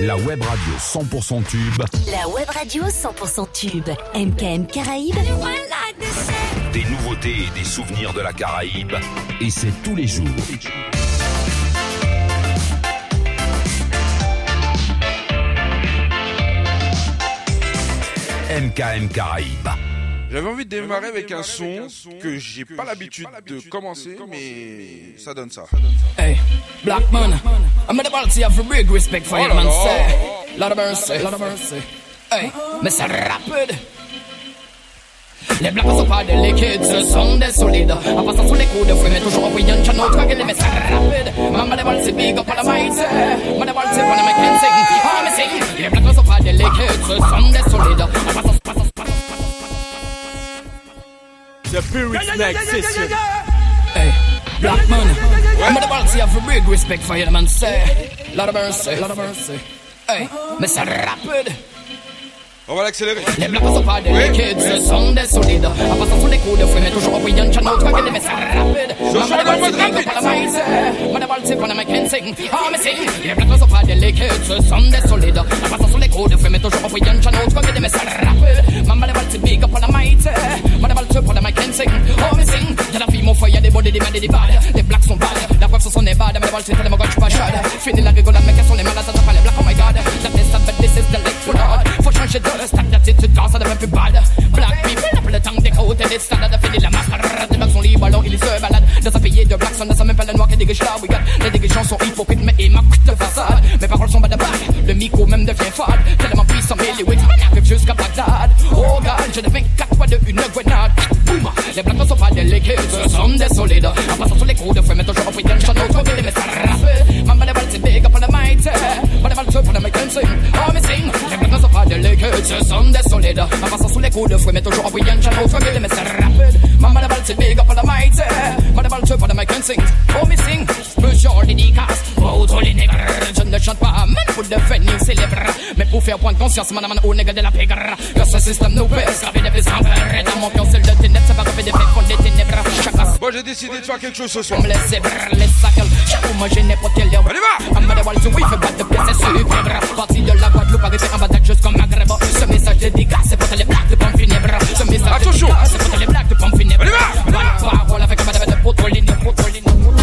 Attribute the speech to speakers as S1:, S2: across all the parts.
S1: La web radio 100% tube.
S2: La web radio 100% tube. MKM Caraïbes.
S1: Des nouveautés et des souvenirs de la Caraïbe. Et c'est tous les jours. MKM Caraïbes.
S3: J'avais envie de démarrer avec un son que j'ai pas l'habitude de commencer, mais ça donne ça.
S4: Hey, black man, I'm at the ball, see, have a big respect for
S3: Oh
S4: you,
S3: là
S4: man. Say, lot of mercy, lot of mercy. Hey, mais c'est rapide. Les blacks sont pas des liquides, ce sont des solides. En passant sous les coups de fouet, mais toujours en voyant qu'un autre gueule, mais c'est rapide. Maman des balles, c'est big up on the mic. Maman des balles, c'est pour the mic, sing. Oh, mais sing. Les blacks sont pas des liquides, ce sont des solides. En passant,
S5: The period session.
S4: A big respect for you, man. Say, lot of mercy, lot Rapid.
S3: On va l'accélérer.
S4: Les blagues passent pas des kids, le des solides. En passant sous les coups de fouet, mais toujours appuyé un channel, tu vas gagner, mais. Je
S3: suis
S4: on a mais sing. Les blagues passent pas des kids, des solides. En passant sous les coups de toujours un channel, tu vas gagner, mais. Des balles, c'est big up on the. Maman des balles, c'est pour the mic, sing. Oh, mais sing. Y'a la fille, mon y'a des body, des mains, des bad. Les blacks sont bad. La preuve, ce sont des bad. Des balles, c'est tellement gauche, pas chad. Fini la rigolade, mais qu'elles sont les malades, ça pas les blacks, oh my god. That is sad, but this is the life for Lord. Faut changer de stade, d'attitude, car ça devient plus bad. Black people, le temps des côtes et des stades, fini la mascarade. Les blacks sont libres, alors ils se baladent. Dans un pays de blacks, on ne sait même pas le noir qui dégage got. Les dirigeants sont hypocrites, mais ils manquent de façade. Mes paroles sont bad de blague. Le micro même devient fade. Tellement puissant, mais les wits, on arrive jusqu'à Bagdad. Oh god, je deviens quatre fois de une grenade. Boum! Les blacks ne sont pas des ce sont des solides. En passant sur les coups de feu, mais toujours en j'en ai autre mais ça rappe. Maman, les balles, c'est big up on Maman, les balles, c'est pour. Oh, mais sing. Les des liquides, ce sont des solides. En passant sous les coups de feu, mais toujours en mais rappe. Maman, c'est big up. Maman, les balles, c'est pour sing. Oh, mais sing. Autre les nègres. Je ne chante pas, même pour devenir célèbre. Mais pour faire point de conscience, madame, au nègre de la pègre. Que ce système nous pèse, gravé des Et dans mon c'est le ténèbre, ça va refait des des ténèbres.
S3: Moi j'ai décidé de faire quelque chose ce soir.
S4: comme les zèbres, sacles. N'importe quelle herbe.
S3: Allez, va
S4: bif, batte de pièces, c'est super. Parti de la Guadeloupe avec un bataille jusqu'en Maghreb. Ce message dédicace, c'est pour les blagues de pommes funèbres. Ce message dédicace, c'est pour les blagues de pommes funèbres.
S3: On y
S4: va! Parole avec un bataille de.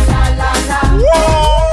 S6: La la la.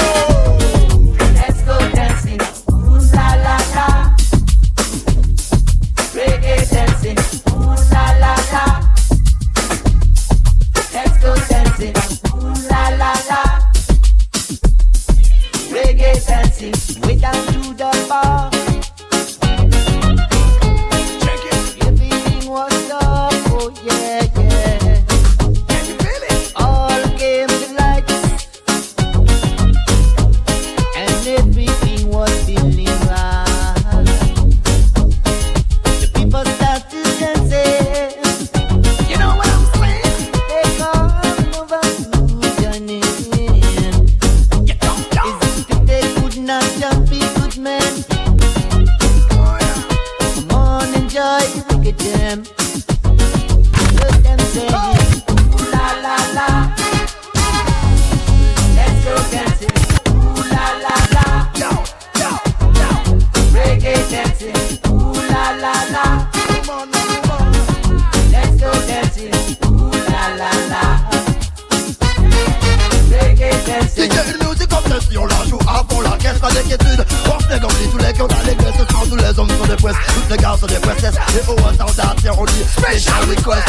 S7: Special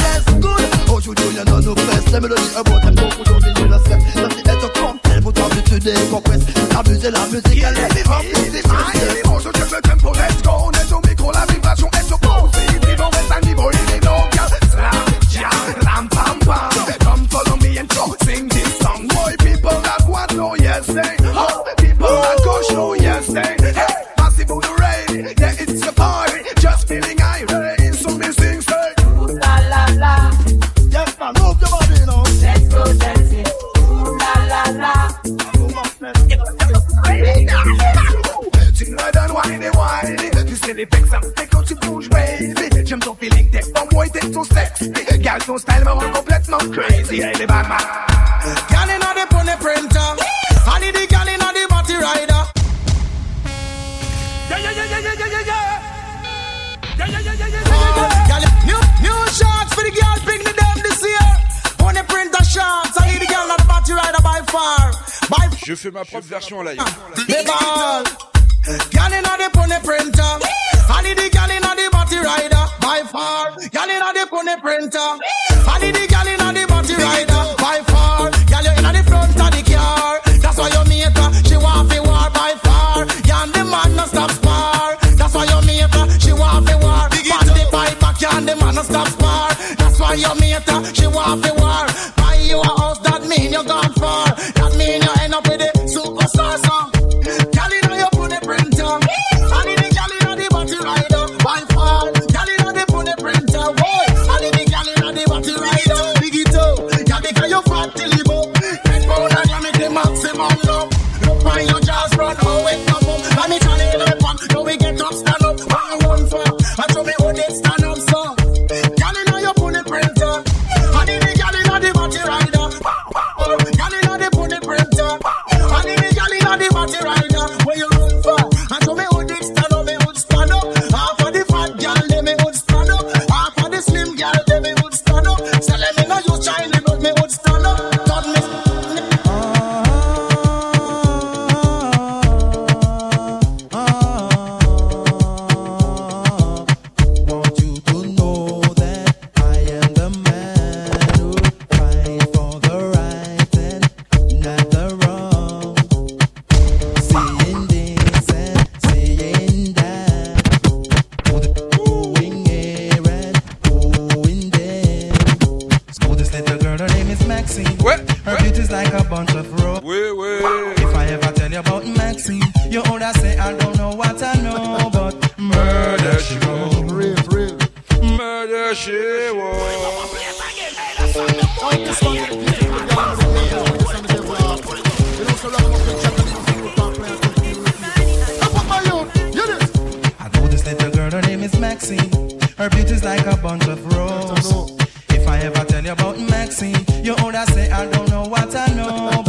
S8: The girl, her
S9: name is Maxine. Her beauty's like a bunch of roses. If I ever tell you about Maxine, you would say I don't know what I know.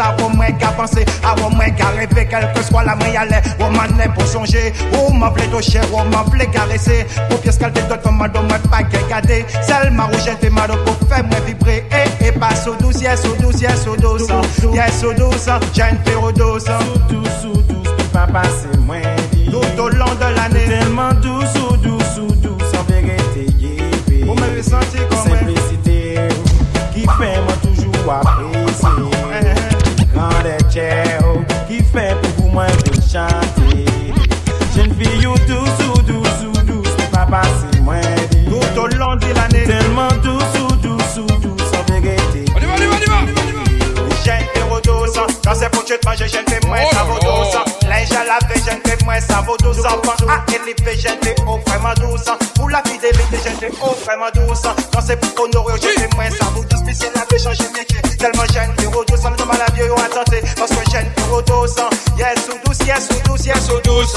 S10: ça pour moi qu'à penser, avant moi qu'à rêver, quel que soit la main y aller, ou m'en pour songer, ou m'appeler ton cher, ou m'appeler caresser, pour pièce qu'elle détonne, pour moi, moi, pas qu'elle garde, celle m'a rouge, elle fait mal, pour faire moi vibrer, et, et pas sous douce, yes, sous douce, yes, sous douce, hein. yes, sous douce, hein. j'ai une ferro hein.
S11: sous douce, sous douce, tu pas passer.
S10: manger, je ne fais moins ça vaut douce. Oh, oh. Linge à laver, je moins ça vaut douce. Enfant à élever, je ne fais oh vraiment douce. Pour la fidélité, je ne fais oh vraiment douce. Quand c'est pour honorer, je fais moins ça vaut douce. Mais c'est la vie, changer. Tellement je ne fais oh douce. On dans la vie, on a. Parce que je ne fais. Yes, ou douce, yes, ou douce, yes,
S11: ou douce.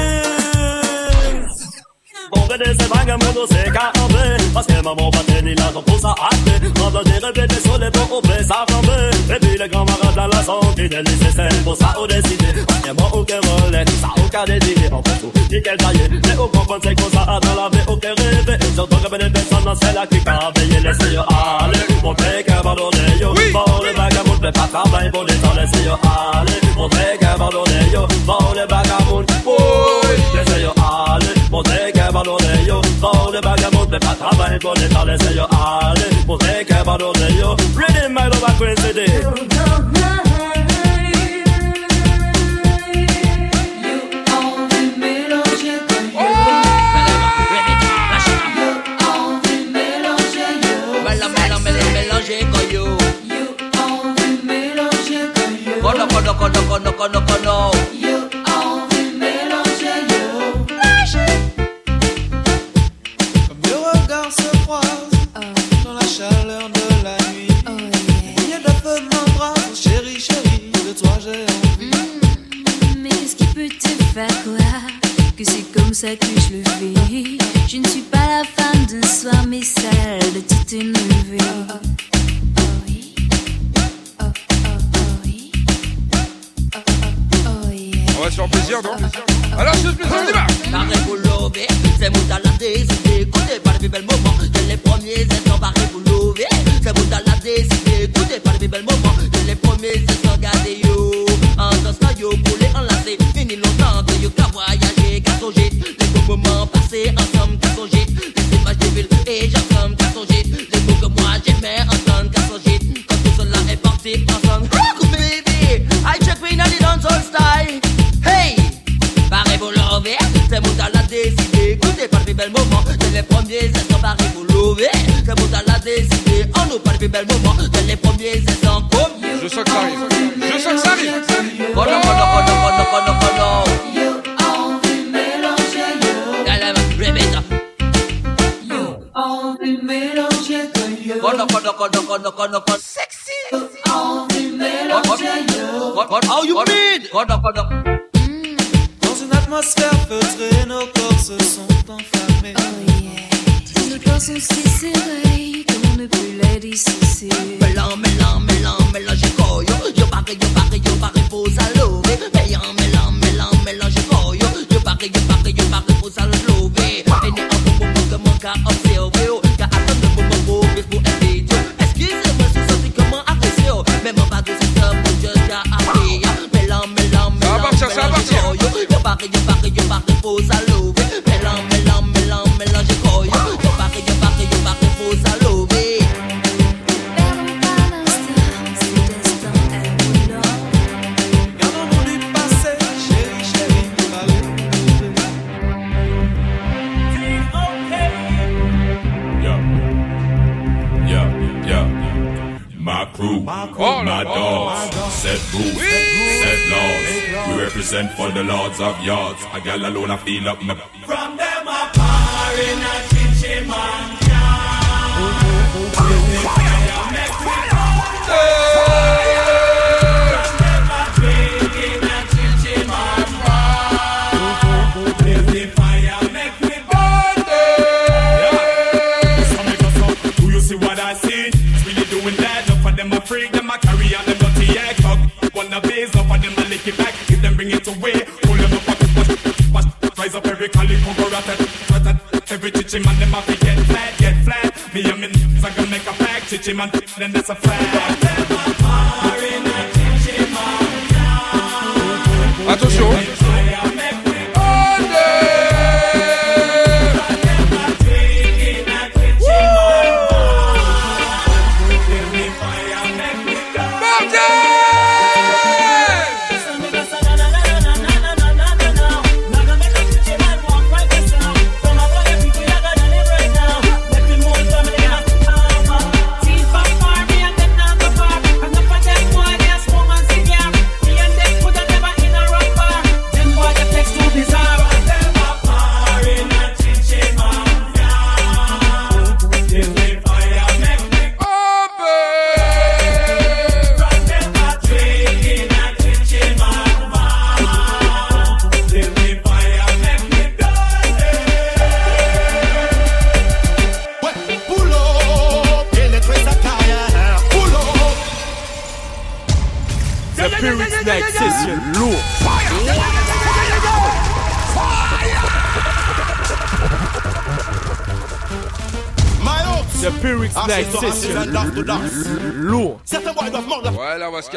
S12: Bon, venez, c'est vagabond, c'est carambé. Parce que maman va tenir la tombe pour ça hâte. Quand j'ai répété sur les pots, on fait ça flambé. Et puis les grands marins dans la sang, qui n'est nécessaire pour ça, on décide. Rien bon, aucun relais, ça, aucun désir. En fait, tout, nickel taillé. Mais au comprendre, c'est comme ça, dans la vie, aucun rêve. Et surtout que les personnes, c'est là qui a veillé, laissez yo aller. Mon père, qu'un pardonné, yo. Bon, les vagabonds, ne pas travailler pour des temps, laissez yo aller. Mon père, qu'un pardonné, yo. Bon, les vagabonds. Laissez yo aller.
S13: Musik var då det ju
S14: Var det bagga mot mig för att han var helt på det talet Säger jag aldrig Musik var då det ju Reading mig då
S15: var Queen City Cono, cono, cono, cono, cono, cono. You ça que je le fais Je ne suis pas la femme d'un soir, mais celle de toute une vie.
S3: On va se faire plaisir, non Alors, je plaisir, on y va
S13: Barré pour c'est vous à la décider. Écoutez pas les plus belles moments, dès les premiers instants, barré pour. C'est vous à la décider. Écoutez pas les plus belles moments, dès les premiers instants, gardez yo. En cas, yo, pour les enlacer. Fini longtemps que yo, qu'à voyager, qu'à songer. Les beaux moments passés ensemble, qu'à songer. Les images des villes et j'ensemble, qu'à songer. Les mots que moi j'aimais entendre, qu'à songer. Quand tout cela est parti ensemble. Rock, baby, I check me in the style. Hey! Pour lever, c'est mon. Écoutez pas le plus bel moment, c'est les premiers instants. C'est mon. On nous pas le bel moment, c'est les premiers instants. Comme
S3: Je sens que ça arrive. Je sens que ça arrive.
S13: Kono, kono, kono, kono, kono, kono. Sexy. How you mean? Kono, kono.
S14: Dans une atmosphère feutrée, nos corps se sont enflammés.
S16: of yards. A gal alone, I feel up my
S17: chichi man,
S16: then that's a fact.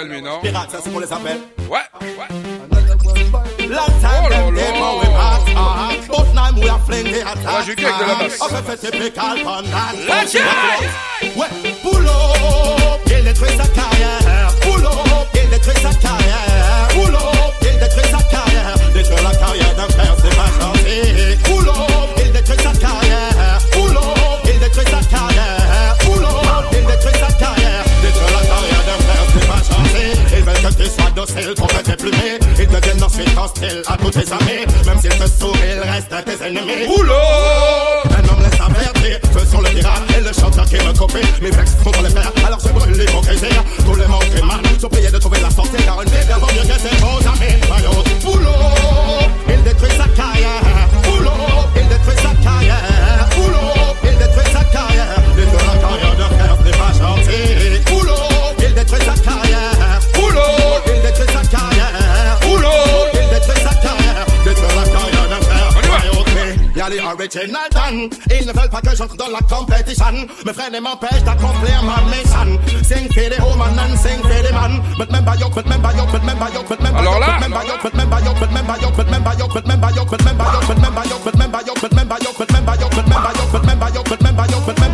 S3: Calmina.
S18: Pirates, c'est ce qu'on les appelle. facile à toutes les amis Même s'ils te sourient, reste à tes ennemis. original Dan. Ils ne veulent pas que j'entre dans la compétition. Mes frères ne m'empêchent d'accomplir ma mission. Sing for the home and sing for the man. But member yok, but member yok, but member yok, but member
S3: yok,
S18: but member yok, but member yok, but member yok, but member yok, but member yok, but member yok, but member yok, but member yok, but member yok, but member yok, but member yok, but member yok, but member yok, but member yok, but
S5: member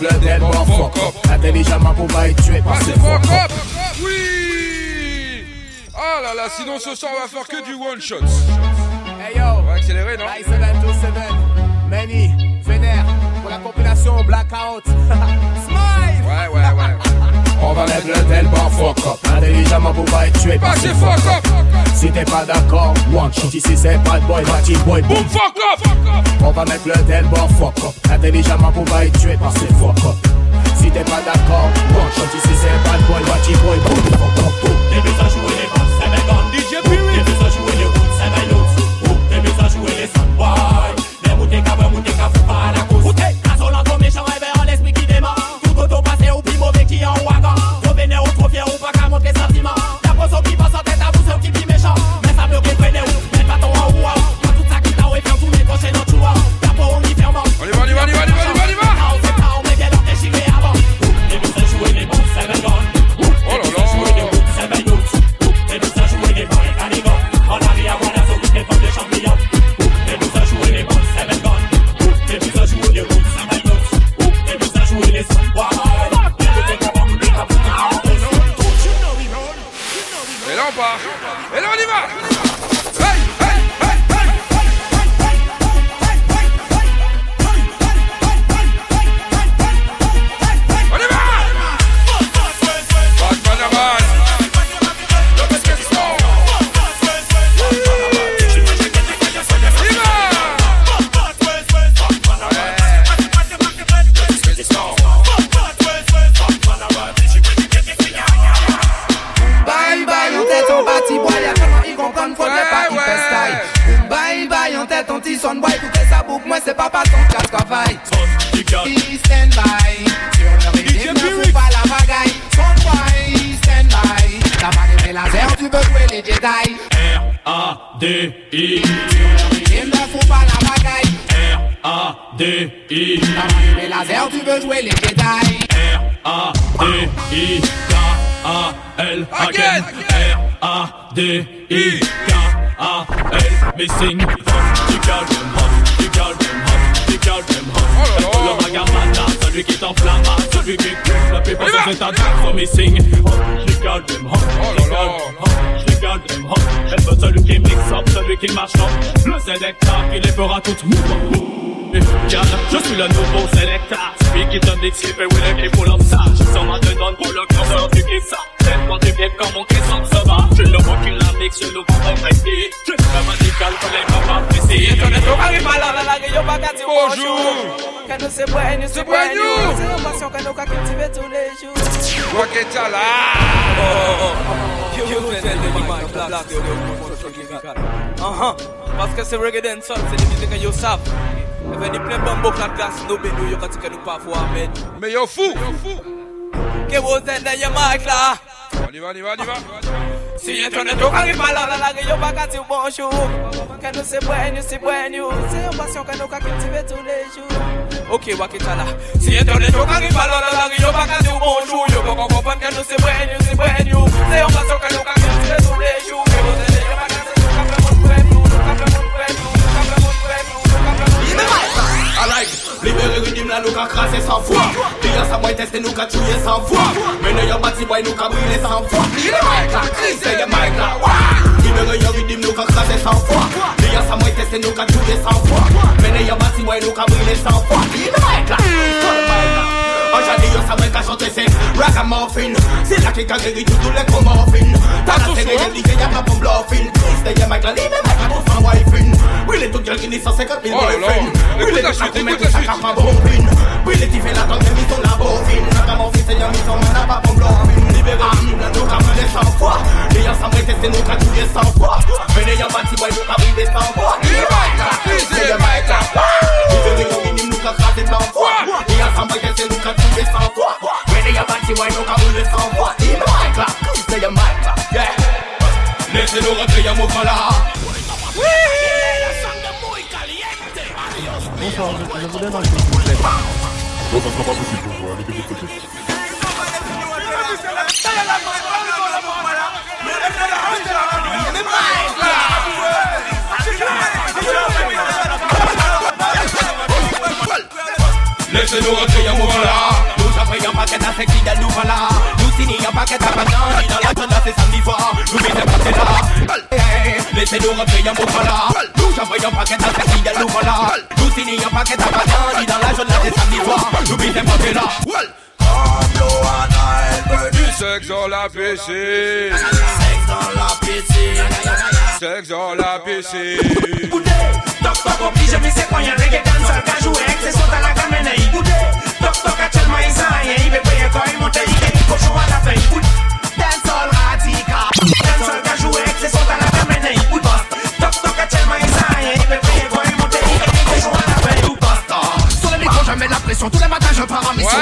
S5: avec le dead bon fuck up. Intelligemment pour pas être tué par
S3: ah,
S5: ces fuck up.
S3: Oui. Ah là là, sinon ce soir on va faire que du one shot.
S19: Hey yo.
S3: On va accélérer non?
S19: Live 727 Many Vénère Pour la compilation Blackout. Smile.
S3: Ouais ouais ouais.
S5: On
S19: va mettre le tel par fuck up. Intelligemment pour pas être tué Passez fuck up. Si t'es pas d'accord One shot ici c'est bad boy Batty boy Boom. Fuck up. On va mettre le tel par fuck up. Intelligemment pour pas être tué Passez fuck up. Si t'es pas d'accord One shot ici c'est bad boy Batty boy Boom. Fuck up
S18: Celui qui t'enflamme Celui qui coupe La plupart sont états d'être missing You got them hot hot Elle veut celui qui mixe up Celui qui marche up Le sélecteur qui les fera toutes Regarde, je suis le nouveau sélecteur. Celui qui donne des tips et les pour l'homme ça Je sens ma dedans pour le qui ça tellement bien quand mon va. Je le vois qu'il. Je suis pas
S3: la
S5: que nous là? Oh, oh, oh. You will
S3: tell the
S20: Uh-huh. Parce que reggae dancehall, c'est la musique que. Et ben, il plein de bambou, quatre glaces, nos bédos, yo, quand tu nous pas mais.
S3: Mais yo fou!
S20: Yo fou! Êtes dans your mic là.
S3: On y va, on y va, on y va
S20: Si au carré pas là, là, là, yo, pas qu'à dire bonjour. Que nous c'est bueno, c'est bueno. C'est une passion que nous qu'à cultiver tous les jours. Ok, Wakita là. Si au carré pas là, là, là, yo, pas qu'à dire bonjour. Yo, pas comprendre que nous c'est bueno, c'est bueno. C'est une passion que nous qu'à cultiver tous les jours. Que êtes
S18: rythme là nous qu'a crasser sans foi. Dia sa boy tester nous qu'a tuer sans foi. Mener yo bâti boy nous qu'a brûler sans foi. Il est mic là, Chris c'est le mic là Libéré yo rythme nous qu'a crasser sans foi. Dia sa boy tester nous qu'a tuer sans foi. Mener yo bâti boy nous qu'a brûler sans foi. Il est mic là, Chris c'est le mic là Aujourd'hui yo sa boy qu'a chanté c'est Ragamuffin. C'est là qu'il qu'a guéri tout tous les comorphines T'as la série y'a dit y'a pas pour bluffing. Chris c'est le mic là, libéré mic là pour sans wifing Oui les tout gueule qui dit 150 000
S3: Oh là là.
S18: boyfriends Oui les
S3: Écoute la
S18: tout
S3: suite,
S18: chaque
S3: écoute la suite.
S18: pas bombine Oui les tifs et la tongue mis ton la bovine N'a pas mon fils et y'a mis son man à pas pour bluffing. Libéré nous qu'a brûlé sans foi Les y'a sans break c'est nous qu'a tué sans foi Mais les y'a bâti boy nous qu'a brûlé sans foi Il est mic là, c'est le mic là Libéré yo minim nous qu'a crasé sans foi Les y'a sans break c'est nous qu'a tué foi Mais les y'a bâti boy nous qu'a brûlé sans foi Il est mic là, c'est le mic là, yeah rentrer y'a mon là Oui
S21: Bonsoir, je, je voulais dans le s'il vous plaît.
S22: Bon, ça sera pas possible pour vous, allez de votre côté.
S18: Laissez-nous rentrer y'a mon là Nous j'appris un paquet à sexy de nous voilà Nous signons un paquet à banane Et dans la zone là c'est samedi soir Nous mettons passer là Hey, Laissez-nous rentrer y'a mon là Nous j'appris un paquet à sexy de nous voilà Nous signons un paquet à banane Et dans la zone là c'est samedi soir Nous mettons passer là
S23: Pablo and I produce
S3: sexe dans la piscine.
S19: Sexe dans la piscine.
S3: Sex dans la piscine.
S19: Goûtez, toc toc au pige, c'est quoi y'a reggae dans le cajou et à la gamine. Toc toc à tellement ils aillent, cochon à la fin. Goûtez, dans le ratica, dans le cajou et à la toc toc à tellement ils aillent, ils veulent payer quand ils cochon à la fin. Tout basta,
S24: sur les micros, jamais la pression, tous les matins je pars en mission,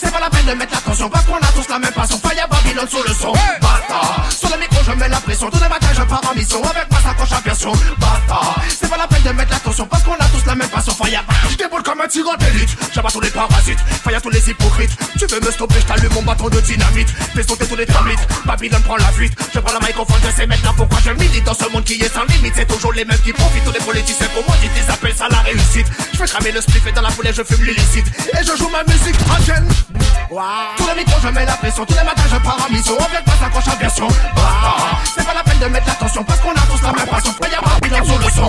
S24: c'est pas la peine de mettre l'attention parce qu'on a tous la même passion. Fire Babylone sur le son. Basta. Sur le micro, je mets la pression. Tous les matins, je pars en mission. Avec moi, ça coche à version. Basta. C'est pas la peine de mettre l'attention parce qu'on a tous la même passion. Fire Je déboule comme un tigre d'élite. J'abats tous les parasites. Fire tous les hypocrites. Tu veux me stopper, je t'allume mon bâton de dynamite. Fais sauter tous les tramites. Babylone prend la fuite. Je prends la microphone, je sais maintenant pourquoi je milite dans ce monde qui est sans limite? C'est toujours les mêmes qui profitent. Tous les politiciens pour moi, ils appellent ça la réussite. Je fais cramer le spliff et dans la foulée, je fume l'illicite. Et je joue ma musique tragienne. Tous les micros, je mets la pression. Tous les matins, je pars en mission. Moi, ça coche à version. Basta. C'est pas la peine de mettre l'attention parce qu'on a tous la même passion. Fire Babylone sur le son.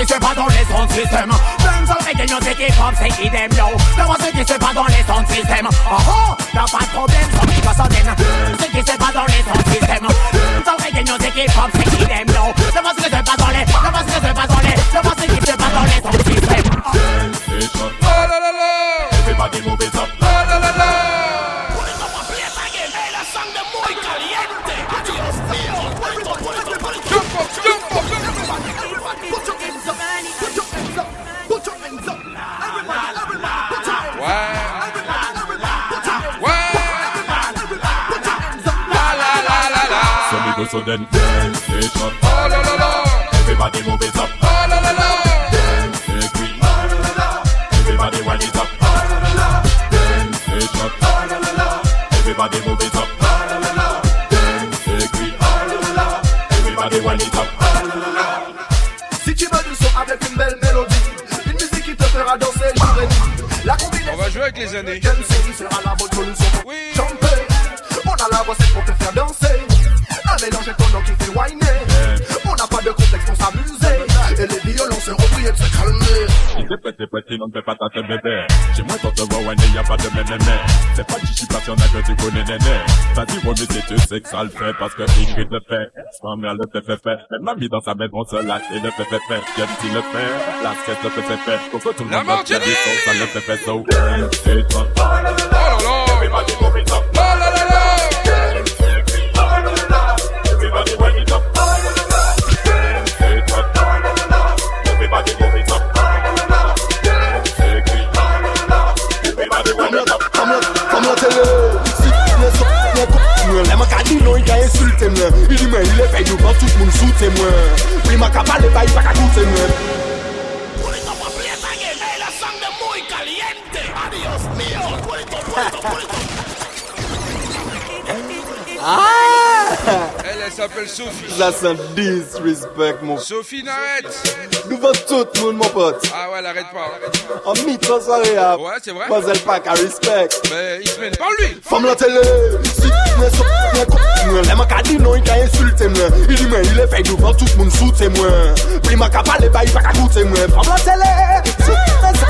S24: qui se passe dans les ondes système Dancehall reggae music hip hop c'est them yo. Ça va ce qui se passe dans les ondes système. Oh oh, y'a pas de problème sans que ça sonne Ce qui se passe dans les ondes système. Dancehall reggae music hip hop c'est them yo. Ça va ce qui se passe dans les Ça va ce qui se passe dans les Ça va ce qui se passe dans les ondes système.
S3: Oh. La la la.
S22: Everybody move it up. Go so then dance station. Oh la la la. Everybody move it up. Oh la la la. Dance station. Oh la la la. Everybody wind it up. Oh la la la. Dance station. Oh la la la. Everybody move it up. Oh la la la. Dance station. Oh la la la. Everybody wind it up. Oh la la la.
S25: Si tu veux du son avec une belle mélodie, une musique qui te fera danser jour et nuit. La combinaison
S3: On va jouer avec les années.
S25: sera la bonne de se calmer.
S22: Si t'es petit, petit, non fais pas tâter bébé. Chez moi, quand te vois, ouais, y a pas de ménéné. C'est pas chichi passionnel que tu connais, néné. Vas-y, remis si tu sais que ça le fait, parce que Ingrid le fait. Sa mère le fait, fait, fait. Même mamie dans sa maison se lâche et le fait, fait, fait. Kenty le fait. La skate le fait, fait, fait. Pour que tout le
S3: La
S22: monde note la
S3: Martinique.
S22: vie, ça le fait, fait, so. C'est.
S3: Oh là là.
S22: Everybody move it up.
S3: Oh là là là.
S26: Sinon yi ka insulte mwen Yi di mwen yi le fey yo ban tout moun soute mwen Pri maka pale ba yi baka koute mwen Pulito pa pleta gene la sangre muy caliente. Adios mio. Pulito, pulito, pulito
S27: Ah!
S3: Elle, elle s'appelle Sophie.
S27: Ça sent disrespect, mon
S3: Sophie, n'arrête.
S27: Nous vend tout le monde, mon pote.
S3: Ah ouais, elle arrête pas.
S27: En mi-temps soirée,
S3: Ouais, c'est vrai.
S27: Mademoiselle Pack à respect.
S3: Mais il se met par lui.
S26: Femme la télé, si tu pas con Les macadis non, il a insulté moi Il dit mais il est fait, nous vend tout le monde sous témoin Puis ma cabale, bah il va qu'à coûter moi Femme la télé, si tu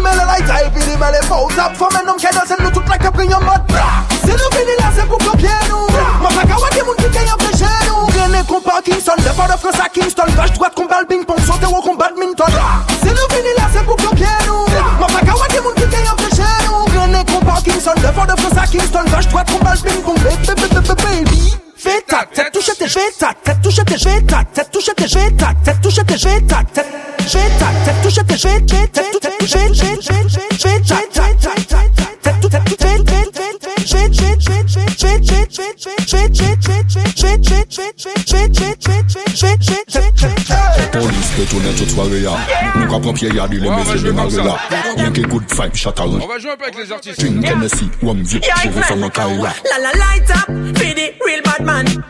S26: the mellow light type in the mellow phone Tap for men, them kedas and look like a bring your mud bra. Se nou vini la se pou kopye nou Ma pa kawa di moun ki kaya fleche nou Rene kon Parkinson, le fort de France à Kingston. Vache droite kon bal ping pong, sote ou kon badminton. Se nou vini la se pou kopye nou Ma pa kawa di moun ki kaya fleche nou Rene kon Parkinson, le
S18: fort de France à Kingston. Vache droite kon bal ping pong, baby Fais ta tête, touche tes, fais ta tête, touche tes, fais ta tête, touche tes, fais ta tête, touche tes, fais ta tête, fais ta tête, touche tes, fais ta tête,
S3: on va jouer un peu avec les artistes.
S28: La la light up, be the real bad man.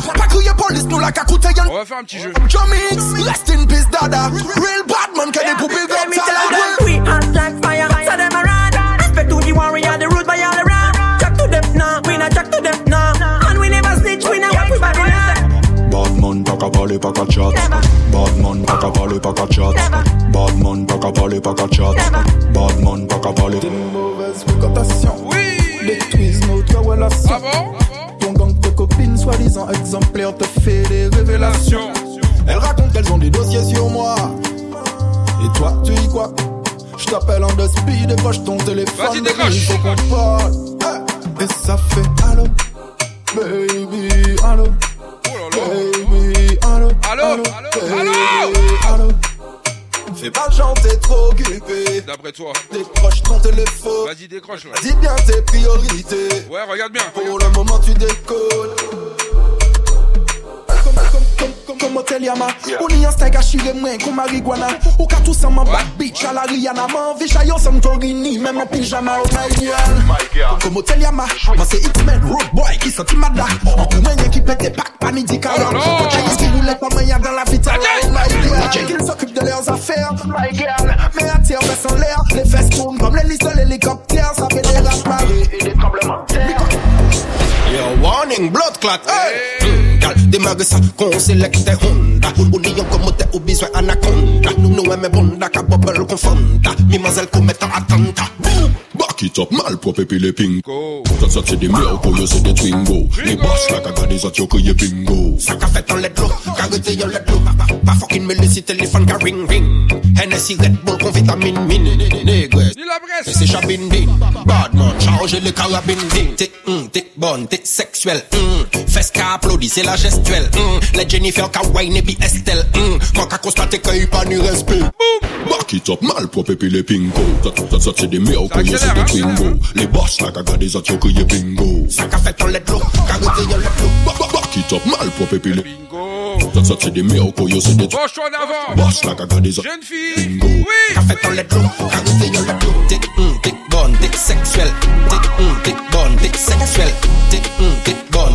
S18: Pas crier police nous la cacoute yon
S3: On va faire un petit jeu.
S18: Jomix, rest in peace dada. Real bad man, can you poupée
S28: Let me tell them, we hot like fire. So them a run, respect to the warrior The root by all around. Jack to them now, we not jack to them now And we never snitch, we not what we body
S26: Bad man, pas qu'à parler, pas qu'à chat. Bad man, pas qu'à parler, pas qu'à chat. Bad man, pas qu'à parler, pas qu'à chat
S18: Elles racontent qu'elles ont des dossiers sur moi.
S29: Et toi, tu y quoi Je t'appelle en deux speed, décroche ton téléphone.
S3: Vas-y, décroche.
S29: Parle. Eh, Et ça fait allô. Baby, allô. Baby, allô.
S3: Allô
S29: Baby, allô. Fais pas genre t'es trop occupé.
S3: D'après toi.
S29: Décroche ton téléphone.
S3: Vas-y décroche là
S29: Dis bien tes priorités.
S3: Ouais regarde bien.
S29: Pour kon marijuana Ou ka tout san man bad bitch a la Rihanna. Man vi chayon san torini Même en pyjama oh my girl Comme hôtel Yama Man se X-Men road boy ki senti mada An kou mwen ki pète pak pa midi karan Kon chayon ki roulette pa mwen dans la vitale oh my girl Qu'ils s'occupent de leurs affaires my girl. Mais attire fesses en l'air Les fesses tournent comme l'hélice de l'hélicoptère Ça fait des rats marées et des tremblements de terre
S18: Yo, warning, blood clot, hey! Gal, démarre ça, qu'on sélecte Honda. Ou ni yon komote ou besoin anaconda Nou nou eme bonda ka bubble kon fonda Mimazelle komet an attentat.
S26: Back it up, malpropre puis les pingo. Ça ça c'est des miracles, yo c'est des twingo Les boss la caga des autres yo y'a bingo.
S18: Ça ka fait en let l'eau, arrêter, y'a la l'eau. Pas fucking me laisser téléphone car ring ring. Hennessy Red Bull qu'on vitamine mine. Négres. Et c'est chabine din. Badman, chargez les carabines din. T'es hum, t'es bonne, t'es sexuelle. Hum, fesse qu'a applaudi, c'est la gestuelle. Hum, les Jennifer Kawaii, Nebi Estelle. Hum, quand qu'a constaté qu'il n'y pas ni respect.
S26: Back it up, mal pour pépé les pingo. Ça, ça, c'est des mères pour y'a c'est des twingo. Les boss, là, qu'a gardé ça, t'y'a crié bingo.
S18: Ça qu'a fait en lettre l'eau, y'a l'eau.
S26: Back it up, mal pour pépé les. Ça c'est des miracles, yo c'est des
S3: Penche toi en avant
S26: Boss la caga des autres.
S3: Jeune fille
S26: bingo.
S18: en let l'eau, ka rete yon let l'eau T'es, hum, t'es bonne, t'es sexuelle. T'es, hum, t'es bonne, t'es sexuelle. T'es, hum, t'es bonne.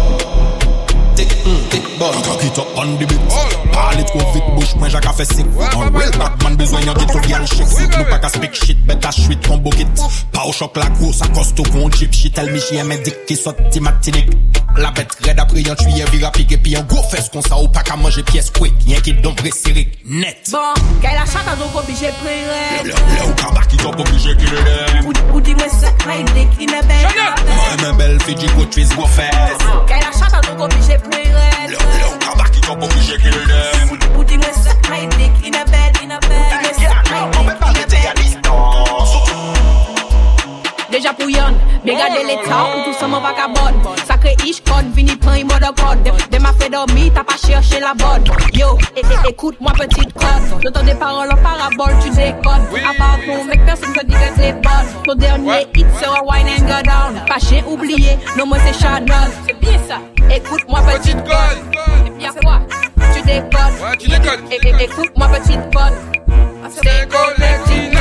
S18: T'es, hum, t'es bonne.
S26: Up on the beat Ale tro vit bouch mwen jak a fe sik An real batman bezwen yon git ou gyal chik Nou pa ka spik shit bet a chwit kon bokit Pa ou chok la gros a kosto kon jip Shit el mi jye men dik ki sot ti matinik La bet red apre yon tuye vira pik Epi yon go fes kon sa ou pa ka manje piyes kwik Yon ki don pre sirik net.
S28: Bon, kay la chata zon ko bije
S26: pre red Le ou kaba ki zon ko bije ki le
S28: dem Ou di mwen se kray dik ine bel
S26: Mwen men bel fi di go tris go fes
S28: Kay la chata zon ko bije
S26: pre red Le ou kaba up obligé qu'il
S28: ça, my dick in a bed, in a bed ça, my dick in a bed Deja pou yon, bien gade l'état ou tout sama vagabond que ich code, vini prend une mode code. De ma fait dormir, t'as pas cherché la bonne. Yo, écoute-moi petite code. J'entends des paroles en parabole, tu décodes. À part ton mec, personne te dit que c'est bonne. Ton dernier hit sera wine and go down. Pas chien oublié, non moi c'est Shannon. C'est bien ça. Écoute-moi petite code. C'est bien quoi? Tu
S3: décodes. tu
S28: décodes. Écoute-moi petite code. C'est collectif.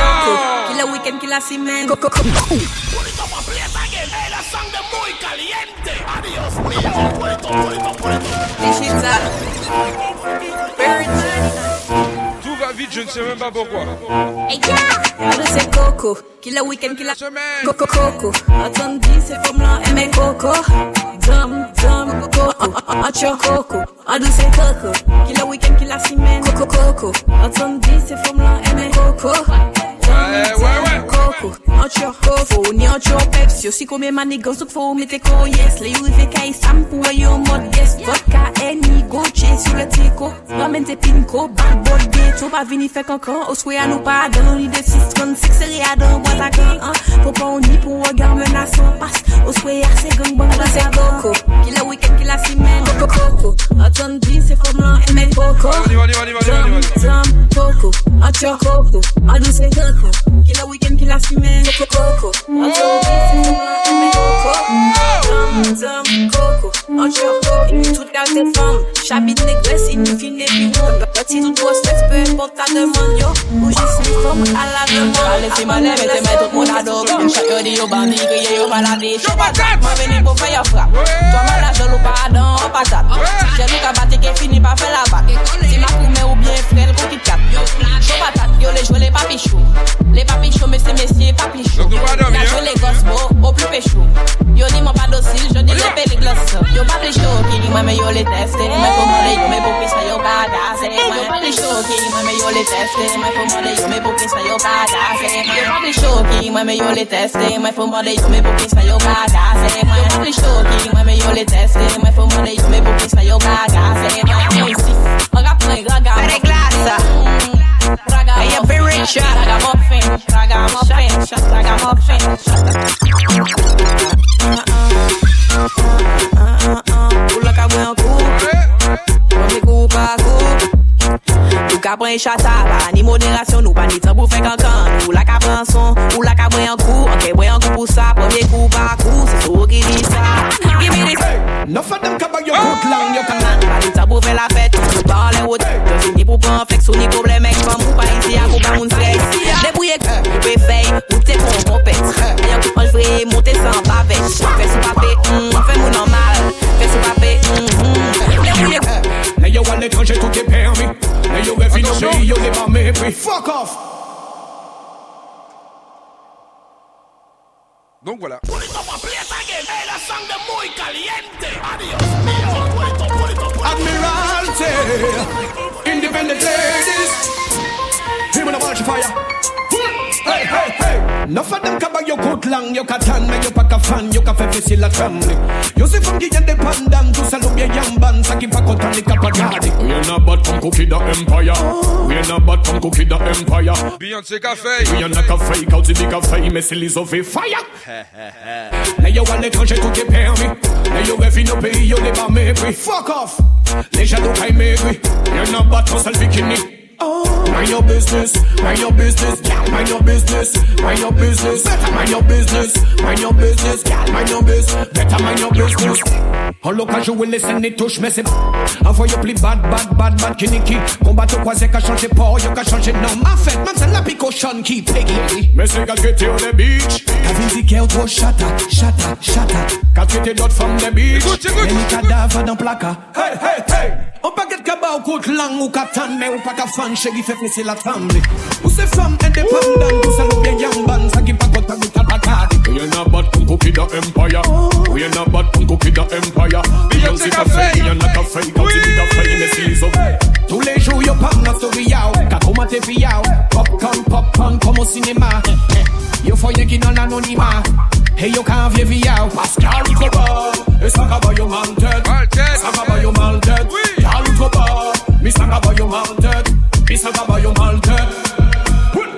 S28: Killer weekend, killer semen. Put it up and play it again.
S30: Hey, the song the boy caliente.
S3: Tout va vite, je ne sais même pas pourquoi.
S31: Hey, c'est Coco. Killer week-end, killer semaine. Coco, Coco. Attendez, c'est comme là, aimez Coco. Dum, dum, Coco. Ah, Atcho, Coco. Allô, c'est Coco. Killer week-end, killer semaine. Coco, Coco. Attendez, c'est
S3: comme là, aimez
S31: Coco. Coco, not your hofo, not si come mani gozo fo me te ko yes. Le you ve kai sam mod yes. Vodka any go sur le tico. Ramen te pinko, bad boy ghetto. Pa vini fe kankan, o swe anou pa dan. Ni de 636 seri adan, boat a kan. Pou pa on passe. A gang coco. Weekend, semaine. Coco, coco.
S3: Aton din se fom lan,
S31: emel coco. Le week-end, la semaine. Coco, Coco. Attendez, c'est femme là, aime Coco. Dum, dum, Coco. Acho Coco. Et puis toute carte de femme. Chapitre négresse, il nous finit puis monde. Petit tout grossesse, peu importe ta demande, yo. Ou femme à la demande.
S28: Allez, c'est ma lèvre, c'est mettre tout le monde à dos. Chaque heure, dit yo crier yo maladie. Chaud patate, moi venu pour faire frappe. Toi malade, de l'eau pardon, patate. J'ai lu qu'à battre qui finit par faire la batte. Si ma coumée ou bien frère, qu'on quitte cap. Chaud patate, yo les jouer les. Les papichous, mais c'est messieurs, papichous. Y'a joué les gosses beaux, au plus péchou. Yo dis moi pas docile, je dis les pélis glosses. Yo pas les chauds, qui dit moi mais yo les testé. Mais faut demander yo, mais pour qui ça yo badass. Yo pas les chauds, qui dit moi mais yo les testé. Mais faut demander yo, mais pour qui ça yo badass. Yo pas les chauds, qui dit moi mais yo les testé. Mais faut demander yo, mais pour qui ça yo badass. Yo pas les chauds, qui dit moi mais yo les testé. Mais faut demander yo, mais pour qui ça yo badass. Yo ici, on va prendre raga. Des glaces. Raga Chata ni moderasyon nou pa ni tan pou kankan Ou la ka son Ou la ka mwen kou. Anke mwen kou pou sa Premier kou pa kou Se sou ki di sa. Give me this.
S26: Of them
S28: ni tan pou fe la Ou pa an wot Yo ni pou pren flex Ou ni problem ek Fam ou pa isi a kou pa moun sex Debouye k Ou pe fey Ou te kon kon pet Yon kou Monte san
S26: rêve nos pays, yo les pas. Fuck off!
S3: Donc voilà.
S26: Admiralty, independent ladies. Here when I watch fire. Hey, hey, hey. Enough of them can bag your coat long, you can tan, mais you pack a fan, you can faire facile la family. You see from qui indépendant, tout ça l'oublie yamban, ça qui va content les capagardi.
S32: We are not bad from cookie the empire. We are not bad from cookie the empire.
S3: Beyoncé Café.
S32: We are not café, quand tu dis café, mais c'est les offres fire.
S26: Là, yo à l'étranger, tout est permis. Là, yo rêve nos pays, yo les pas mépris. Fuck off! Les jaloux pas mépris.
S32: You're not bad from sale bikini. Oh.
S26: Mind your business, mind your business, mind your business, mind your business, mind your business, mind your business, mind your business, better mind your business. En je vais laisser les touches, mais c'est Envoyez plus bad, bad, bad, bad, kiniki. Combat au croisé, qu'a changé port, yo qu'a changé nom. En fait, même c'est la picochon qui peggy.
S32: Mais c'est quand tu on the beach.
S26: Qu'a visité au trop chata, chata, chata.
S32: Quand tu étais d'autres femmes the beach.
S3: Écoute, écoute.
S26: Et les cadavres dans placard. Hey, hey, hey! On pas get kaba ou kout lang ou katan, mais ou pas ka fan, chéri fait fesser la famille. Ou c'est femme indépendante, ou ça l'ou bien yamban, ça qui pas content de tabakadi.
S32: We are not bad from cookie the empire. We are not bad from cookie the empire.
S3: Beyoncé Café.
S32: We are not café, quand tu dis café, mais c'est les offres.
S26: Tous les jours, yo parle dans story yao, ka tomate fi yao, popcorn, popcorn, comme au cinéma. Yo foye qui dans l'anonymat. Hey yo kan vie vi yao, Pascal Coba, et ça ka ba yo man tête. Ça ka ba yo mal tête. Pascal Coba, mi ça ka ba yo mal tête. Mi ça ka ba yo mal tête.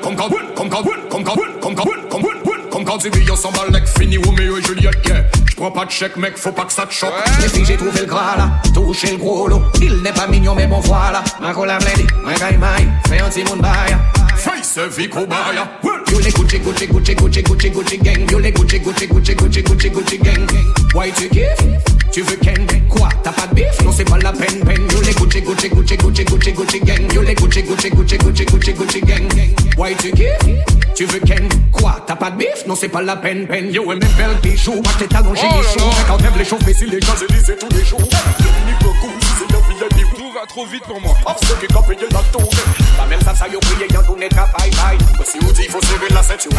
S32: Comme quand, comme quand, comme quand, comme quand, comme quand, tu vis on s'emballe mec fini Roméo et Juliette, yeah. J'prends pas de chèque mec, faut pas que ça te choque.
S26: Les filles, j'ai trouvé le gras là, touché le gros lot. Il n'est pas mignon, mais bon voilà. Ma cola blendée, ma gaille maille, fais un petit monde.
S32: Vie Kobaya.
S26: You les Gucci, Gucci, Gucci, Gucci, Gucci, Gucci gang. You les Gucci, Gucci, Gucci, Gucci, Gucci, Gucci gang. Why tu kiffes? Tu veux ken? Quoi? T'as pas de bif? Non, c'est pas la peine, peine. You les Gucci, Gucci, Gucci, Gucci, Gucci, Gucci, gang. You les Gucci, Gucci, Gucci, Gucci, Gucci, Gucci gang. Why tu kiffes Tu veux ken Quoi T'as pas de bif Non c'est pas la peine, peine. Yo et mes belles bijoux, moi tes talons j'ai des choux. Quand t'aimes les mais si les gens se disent tous les jours.
S3: Tout va trop vite pour moi.
S26: Oh, ceux qui ont payé la tour. La même ça, ça y a prié, y'a donné ta I'm But si ou di fò se ve la sè tu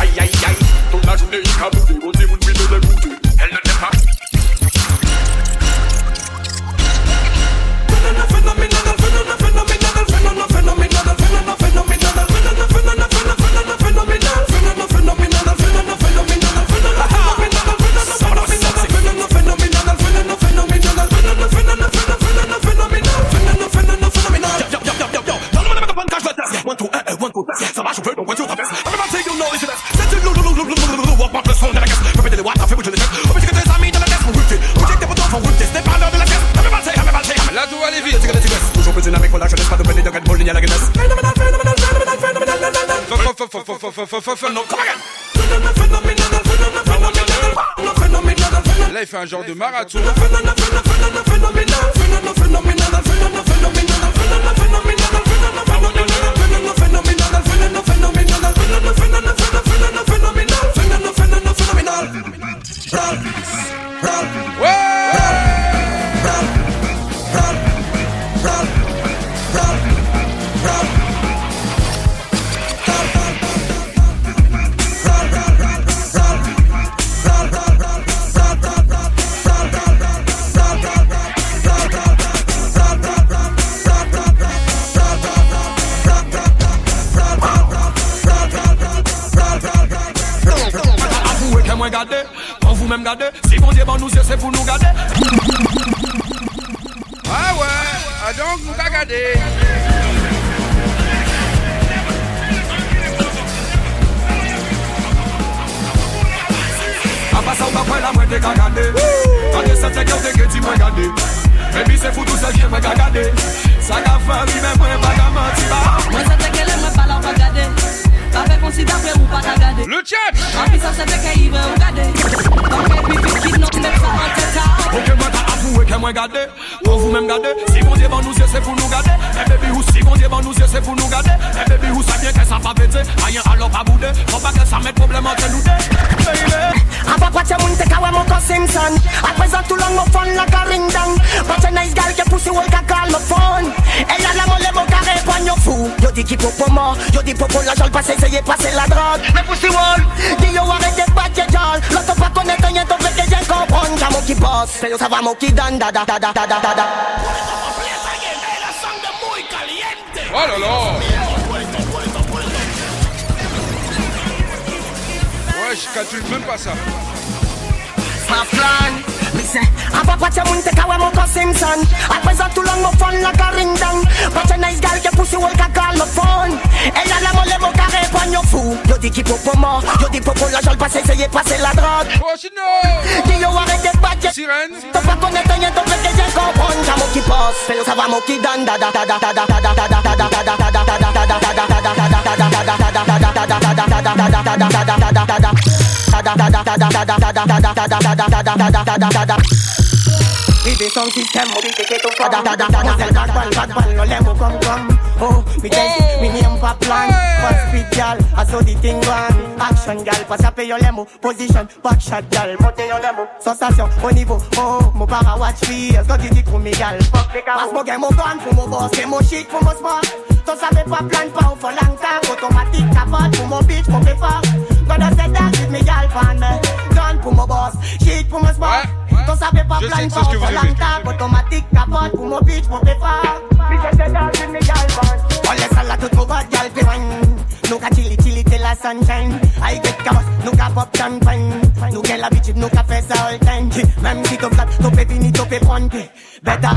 S26: Phenomenal, phenomenal, phenomenal, phenomenal, phenomenal, phenomenal
S3: Là,
S26: il
S3: fait un genre de marathon.
S33: Va mo qui donne da da da da da da da. Da
S3: Oh là là Ouais, calcule même pas ça.
S33: My plan Me say Apa kwacha mun te kawe mo ko Simpson. Ah, At present too long phone like a ring But a nice girl ke pussy will ka call my phone Elle a la mole mo ka répondre yo fou Yo di ki popo mo Yo di popo la jol passe essayer passer la drogue
S3: Oh Sirène
S33: T'as pas connaître rien t'en fait que j'ai comprendre J'ai mon qui passe yo ça va mon qui donne Da da da da da da da da da da da da da da da da da da da da Vive son système, mobilité que ton corps Da da da da da da da da da No let me come come Oh, me just, me name for plan First speed gal, I saw the thing one Action gal, pas saper yo lemo. Position, back shot gal, monter yo lemo. Sensation, au niveau, oh Mon para watch fears, quand tu dis trop mégal Fuck les carreaux Passe mon game, mon gun, pour mon boss C'est mon shit, pour mon sport Ton savais pas plan, pas au fond longtemps Automatique, capote, pour mon bitch, mon préfort Gonna set that with me gal, fan me. Gun pour mon boss, shit pour mon sport Ton savais pas
S3: Je
S33: plan,
S3: sais que c'est
S33: pas
S3: ce que
S33: au
S3: vous
S33: fond
S3: aimez.
S33: longtemps Automatique, capote, pour mon bitch, mon préfort Me ka pop champagne. Nou gen l'habitude, nou ka fè ça all time Même si t'as flat, t'as fait fini, t'as fait prendre. Better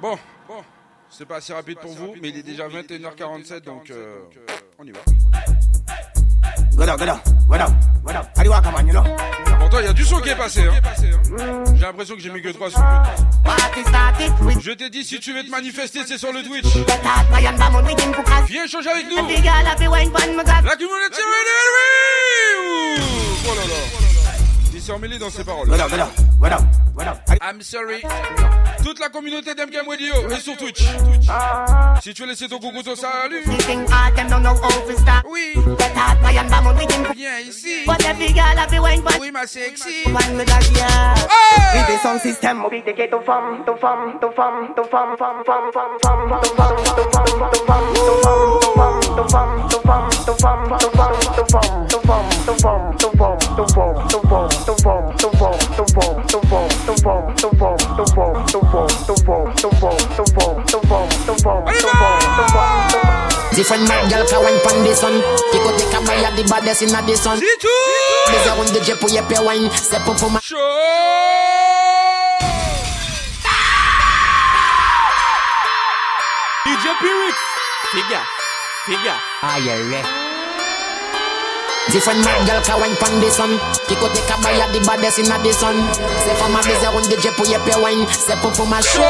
S3: Bon, bon, c'est pas assez rapide pour vous, mais il est déjà 21h47, donc euh, on y va.
S33: Go down, go down, go down, go down How do you walk, man, you know?
S3: Pourtant, il y a du son qui est passé. Hein. J'ai l'impression que j'ai mis que 3 sons. Je t'ai dit, si tu veux te manifester, c'est sur le Twitch. Viens échanger avec nous. La communauté radio. Oh là là. S'est emmêlé dans ses paroles.
S33: Voilà, voilà, voilà, voilà.
S3: I'm sorry. Toute la communauté d'MGM Radio et sur Twitch. Si tu veux laisser ton coucou, ton salut. Oui. Viens ici. Oui, ma sexy.
S33: Hey!
S19: Different man, girl can wine pan the sun You could take a buy at the baddest in the sun This a one DJ pour your wine. Step up for my
S20: DJ Piwyx Figure. Figure.
S19: Ah, Are you ready? Different man, girl can wine pon the sun. Pick take a cabay at the baddest in the sun. C'est femme à baiser on DJ pour y'a pay wine. Say pop pour my show.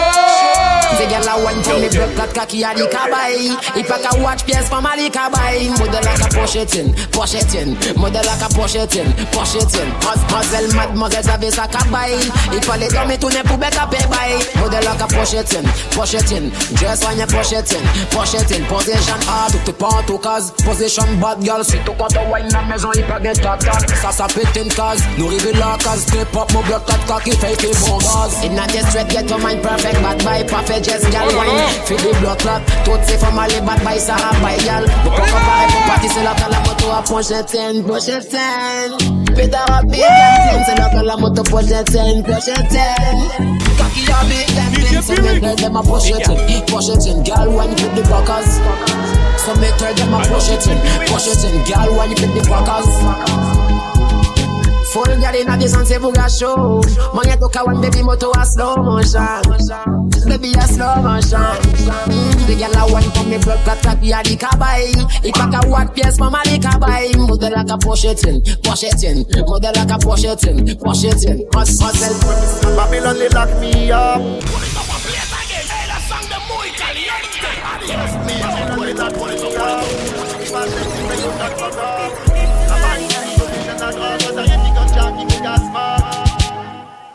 S19: The girl a wine pon the break like kaki a the cabay If I can watch pièce femme a the cabay Model like a it in. Model like a pochetin, pochetin. Mademoiselle, mademoiselle savez sa cabay Il fallait dormir tourner pour bec à pay buy. Model like a pochetin, pochetin. Dress in, push it in. Position hard, to te pas en cause Position bad girl, c'est to cut on wine maison Il pas gain tac tac, ça ça pète une case Nous rive la case, step up, mon bloc 4 cocky fait que bon gaz In a this straight, get your mind perfect Bad by perfect, just gal oh, wine. Fais des blocs clot, toutes ces femmes aller bad by ça by gal. Nous pas comparer pour partir, c'est là que la moto a pochettine, pochettine Pétard à big and c'est là que la moto pochettine, pochettine Cocky a big and clean, so make her them a pochettine, pochettine Gal wine with the backers so make her get my push it in, push it in. Girl, why you pick the crackers? Full girl in a this and say show. Man, you took a one baby moto a slow motion. Baby a slow motion. The girl a one for me broke got happy a the kabay. If I can walk yes, mama the kabay. Mother like a push it in, push it in. Mother like a push it in, push it in. Hustle, hustle.
S18: Babylon they lock me up.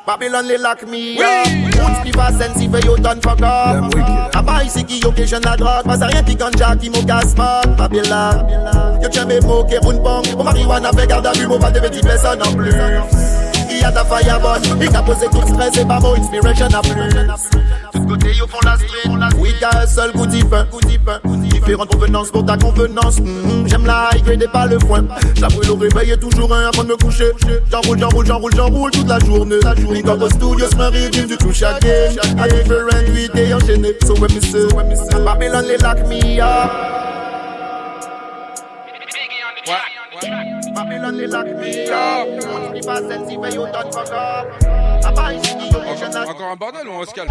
S18: Babylon they lock me don't give a sen si ve yo ton fuck up? A bay se ki yo kesyon la drog Pas a rien ki ganja ki mou ka smak Babylon. Can't be mou ke roun pong marijuana, marihuana ve a bu Mou pa deve ti pesan an plus Il y a ta fireball Il t'a posé tout stress Et pas mon inspiration à plus Tous côtés yo font la street Oui t'as un seul goût different Différentes provenances pour ta convenance Mhm, J'aime la high grade et pas le foin Je la brûle au réveil et toujours un avant de me coucher. J'enroule, j'enroule, j'enroule, j'enroule toute la journée. Link up au studio, c'est un rythme du tout chaque game A different week et enchaîné So when me say, when me say Babylon les lock me up Les lock me up. Put me pas sensi fait yo done fuck up. A pas ici qui occasion la
S3: Encore un bordel ou on se calme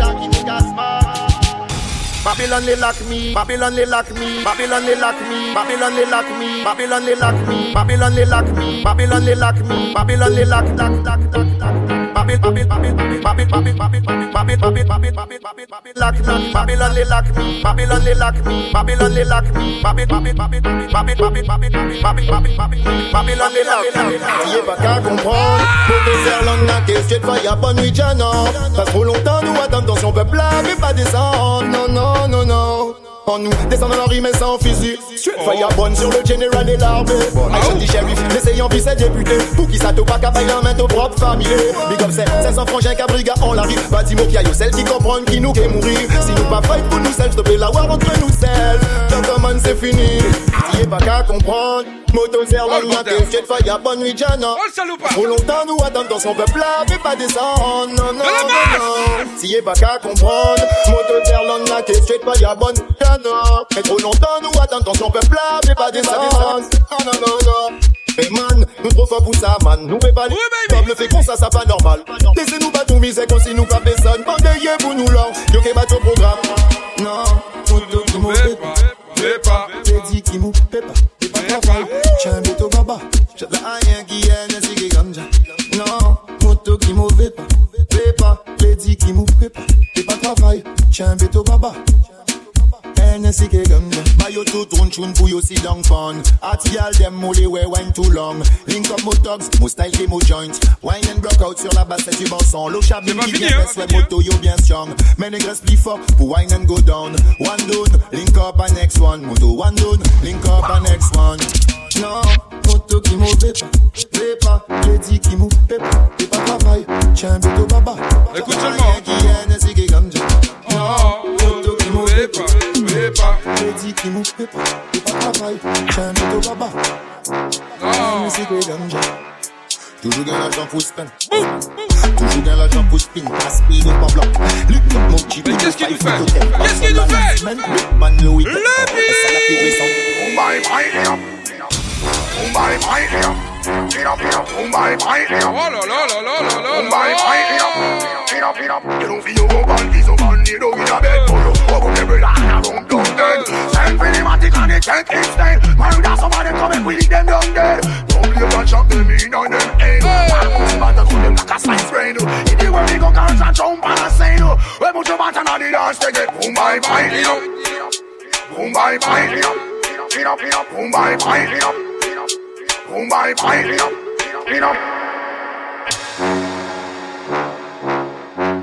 S18: Babylon they lock me, Babylon they lock me, Babylon they lock me, Babylon they lock me, Babylon they lock me, Babylon they lock me, Babylon they lock me, Babylon they lock lock lock lock lock. Babylon, Babylon, Babylon, Babylon, Babylon, lock me. Babylon, Babylon, lock me. Babylon, Babylon, lock me. Babylon, Babylon, lock me. Babylon, they lock me.
S34: Voyez pas Babylon, comprendre. Professeur Babylon, naquée, straight Babylon, bonne nuit, Babylon, Pas trop Babylon, nous attendons Babylon, peuple là, Babylon, pas descendre. Babylon, non, non, Babylon en nous, descend dans la rime et sans physique Straight fire bonne sur le général et l'armée. Action dit shérif, l'essayant c'est député. Pour qui ça te pas qu'à bailler en main au propre famille Big up c'est 500 frangins qu'à briga on la rive Pas d'imo qui aille celle qui comprennent qui nous qu'est mourir. Si nous pas fight pour nous seuls, stopper la war entre nous seuls. Gentlemen c'est fini. T'y pas qu'à comprendre. Moto ma tête, jet fire, bonne nuit Jana. Trop longtemps nous attendons son peuple là Mais pas descendre, non non non non. T'y pas qu'à comprendre. Moto ma tête, jet fire, bonne. Nuit Jana Mais trop longtemps nous attendons dans son peuple là Mais pas descendre, non non non non mais man, nous trop forts pour ça, man. Nous fait pas les comme le fait qu'on ça, ça pas normal. Laissez-nous pas tout miser comme si nous pas personne. Bandeye pour nous là, yo qui bat au programme. Non, tout tout mon fait pas. Pas. T'es dit qui mou pas. T'es pas travail. Tiens, un béto baba. J'ai la rien qui est, n'est-ce qui ganja. Non, moto qui mou pas. Pas. T'es dit qui mou pas. T'es pas travail. Tiens, un béto baba men long Link up joint and out sur la du bon son Lo chabi bien moto yo bien strong Men e gres wine and go down One down, link up and next one Moto one down, link up and next one moto kedi ki pepa Pepa beto baba paper. J'ai dit qu'il mouche paper, pas travail, j'ai un baba. Non, c'est que ganja. Toujours gain l'argent pour spin. Toujours gain l'argent pour spin. Pas spin pas blanc.
S3: Mais qu'est-ce qu'il nous fait Qu'est-ce qu'il nous fait
S34: Le
S35: Bye bye dear. Pino pino, bye bye dear.
S3: Oh lo lo lo lo
S35: lo lo. Bye bye dear. Pino pino, you for you. Oh, go never lie, I won't that. Send cinematic and coming with them down there. Don't play and shot them in on them head. Man, who's about to put them like a slice brain? In the way we go, can't and jump and I say no. When we jump out dance, they get boom bye bye dear. Boom bye bye dear. Bye bye.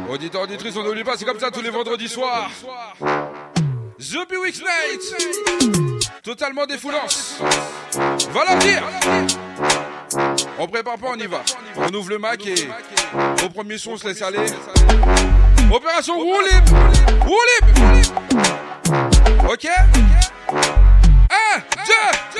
S3: Auditeurs, auditrices, on n'oublie pas, c'est comme ça tous les vendredis soirs. The Buick Night Totalement défoulance. Va dire On prépare pas, on y va. On ouvre le Mac et au premier son, on se laisse aller. Opération roue libre Roue libre Ok 1,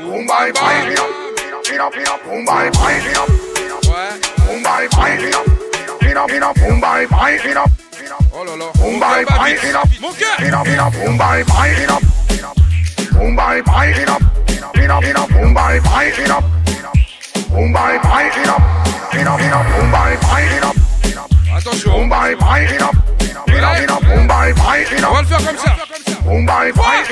S35: boom bye bye, it up, it up, it up, boom bye bye, boom bye bye, it up, it up, it up, boom bye bye, boom bye bye, it up,
S3: it boom bye
S35: bye, it
S3: up, boom
S35: boom bye bye, it up, boom boom bye bye, it up. Attention. Boom bye bye, it
S3: up.
S35: It boom bye bye, it up.
S3: On va le faire comme ça.
S26: Boom bye bye,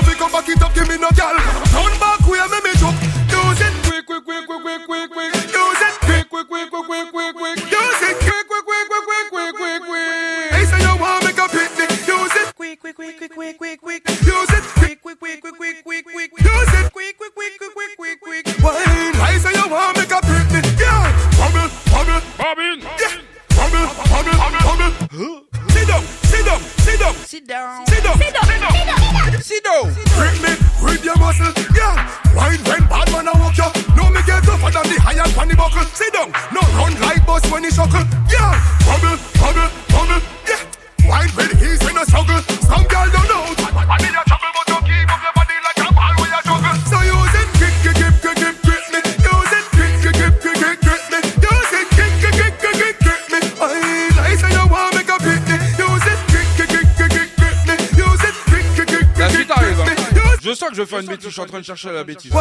S26: love it, come back it up, give me no gal. Turn back, we make me jump. Use it
S3: quick, quick, quick, quick, quick, quick, quick.
S26: Use it
S3: quick, quick, quick, quick, quick, quick, quick.
S26: Use it
S3: quick, quick, quick, quick, quick, quick, quick, quick.
S26: Hey, say you wanna make a picnic. Use it
S36: quick, quick, quick, quick, quick, quick, quick.
S26: Use it
S36: quick, quick, quick, quick, quick, quick, quick.
S26: Use it
S36: quick, quick, quick, quick, quick, quick, quick.
S26: Wine. They say you wanna make a picnic. Yeah. Bubble, bubble,
S3: bubble.
S26: Yeah. Bubble, bubble, bubble. Sit down, sit down, sit down.
S36: Sit down
S26: sit. Grip me, grip your muscle. Yeah, wine when bad man a walk you. No me get tougher than the iron on the buckle. Sit down, no run like boss when he shuckle.
S3: Je suis en train de chercher la bêtise.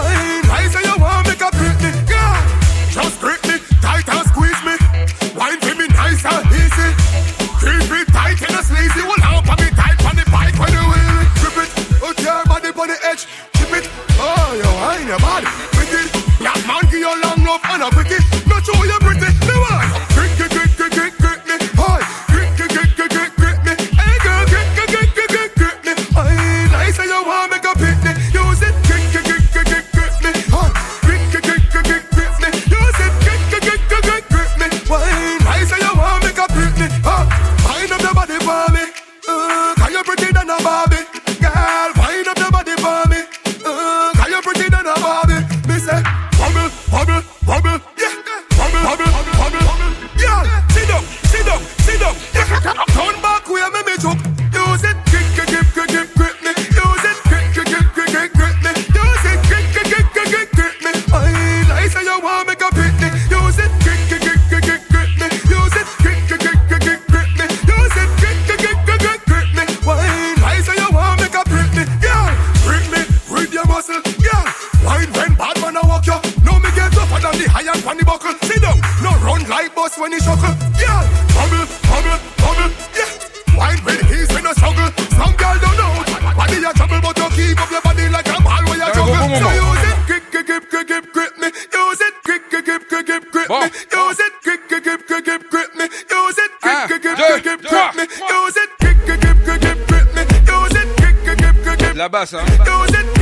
S3: La basse, hein.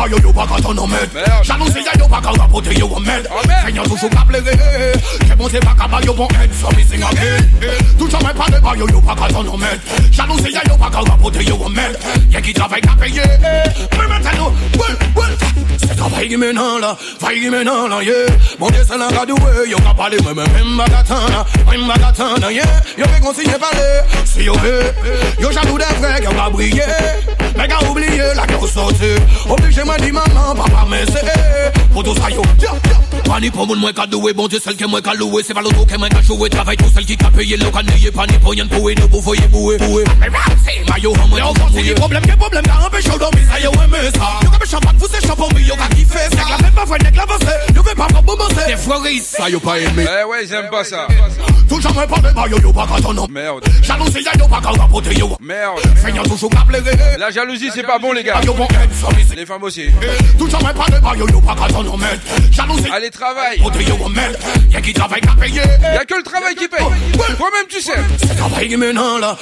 S24: Mario, yo pa ka ton omed Jalousie ya yo pa ka rapote yo omed Seigneur toujou ka plere Ke bon se pa ka ba yo bon ed So missing again Tou chanmen pa de yo Jalousie ya yo pa ka rapote yo omed Ye ki travay ka peye Mwen men tano, wel, la, travay ki menan la, de se lan ka douwe, yo ka pale Yo si yo ve Yo jalou de frek, yo ka Mais qu'à oublier la grosse sortie Obligé m'a dit maman, papa mais c'est Pour tout ça yo Pas ni pour moun mwen ka doué, bon Dieu, celle que mwen ka loué. C'est pas l'autre que mwen ka joué. Travail tout qui payé, l'eau. Pas pour pour on c'est des problèmes, des problèmes. Un mais ça. Yo champagne, vous c'est champagne, mais yo. C'est que la même pas vrai, n'est que pas Des frères ça pas aimé.
S3: Eh ouais, j'aime pas ça.
S24: Toujours mwen pas de mayo, yo pas quand on
S3: Merde.
S24: Jalousie, yo pas quand.
S3: Merde.
S24: Feignant toujours qu'à plaire.
S3: La jalousie, c'est pas bon, les gars.
S24: Eh,
S3: les femmes aussi. Allez,
S24: travail. Y'a
S3: que le travail qui paye. Toi-même, tu sais.
S24: C'est travail qui là.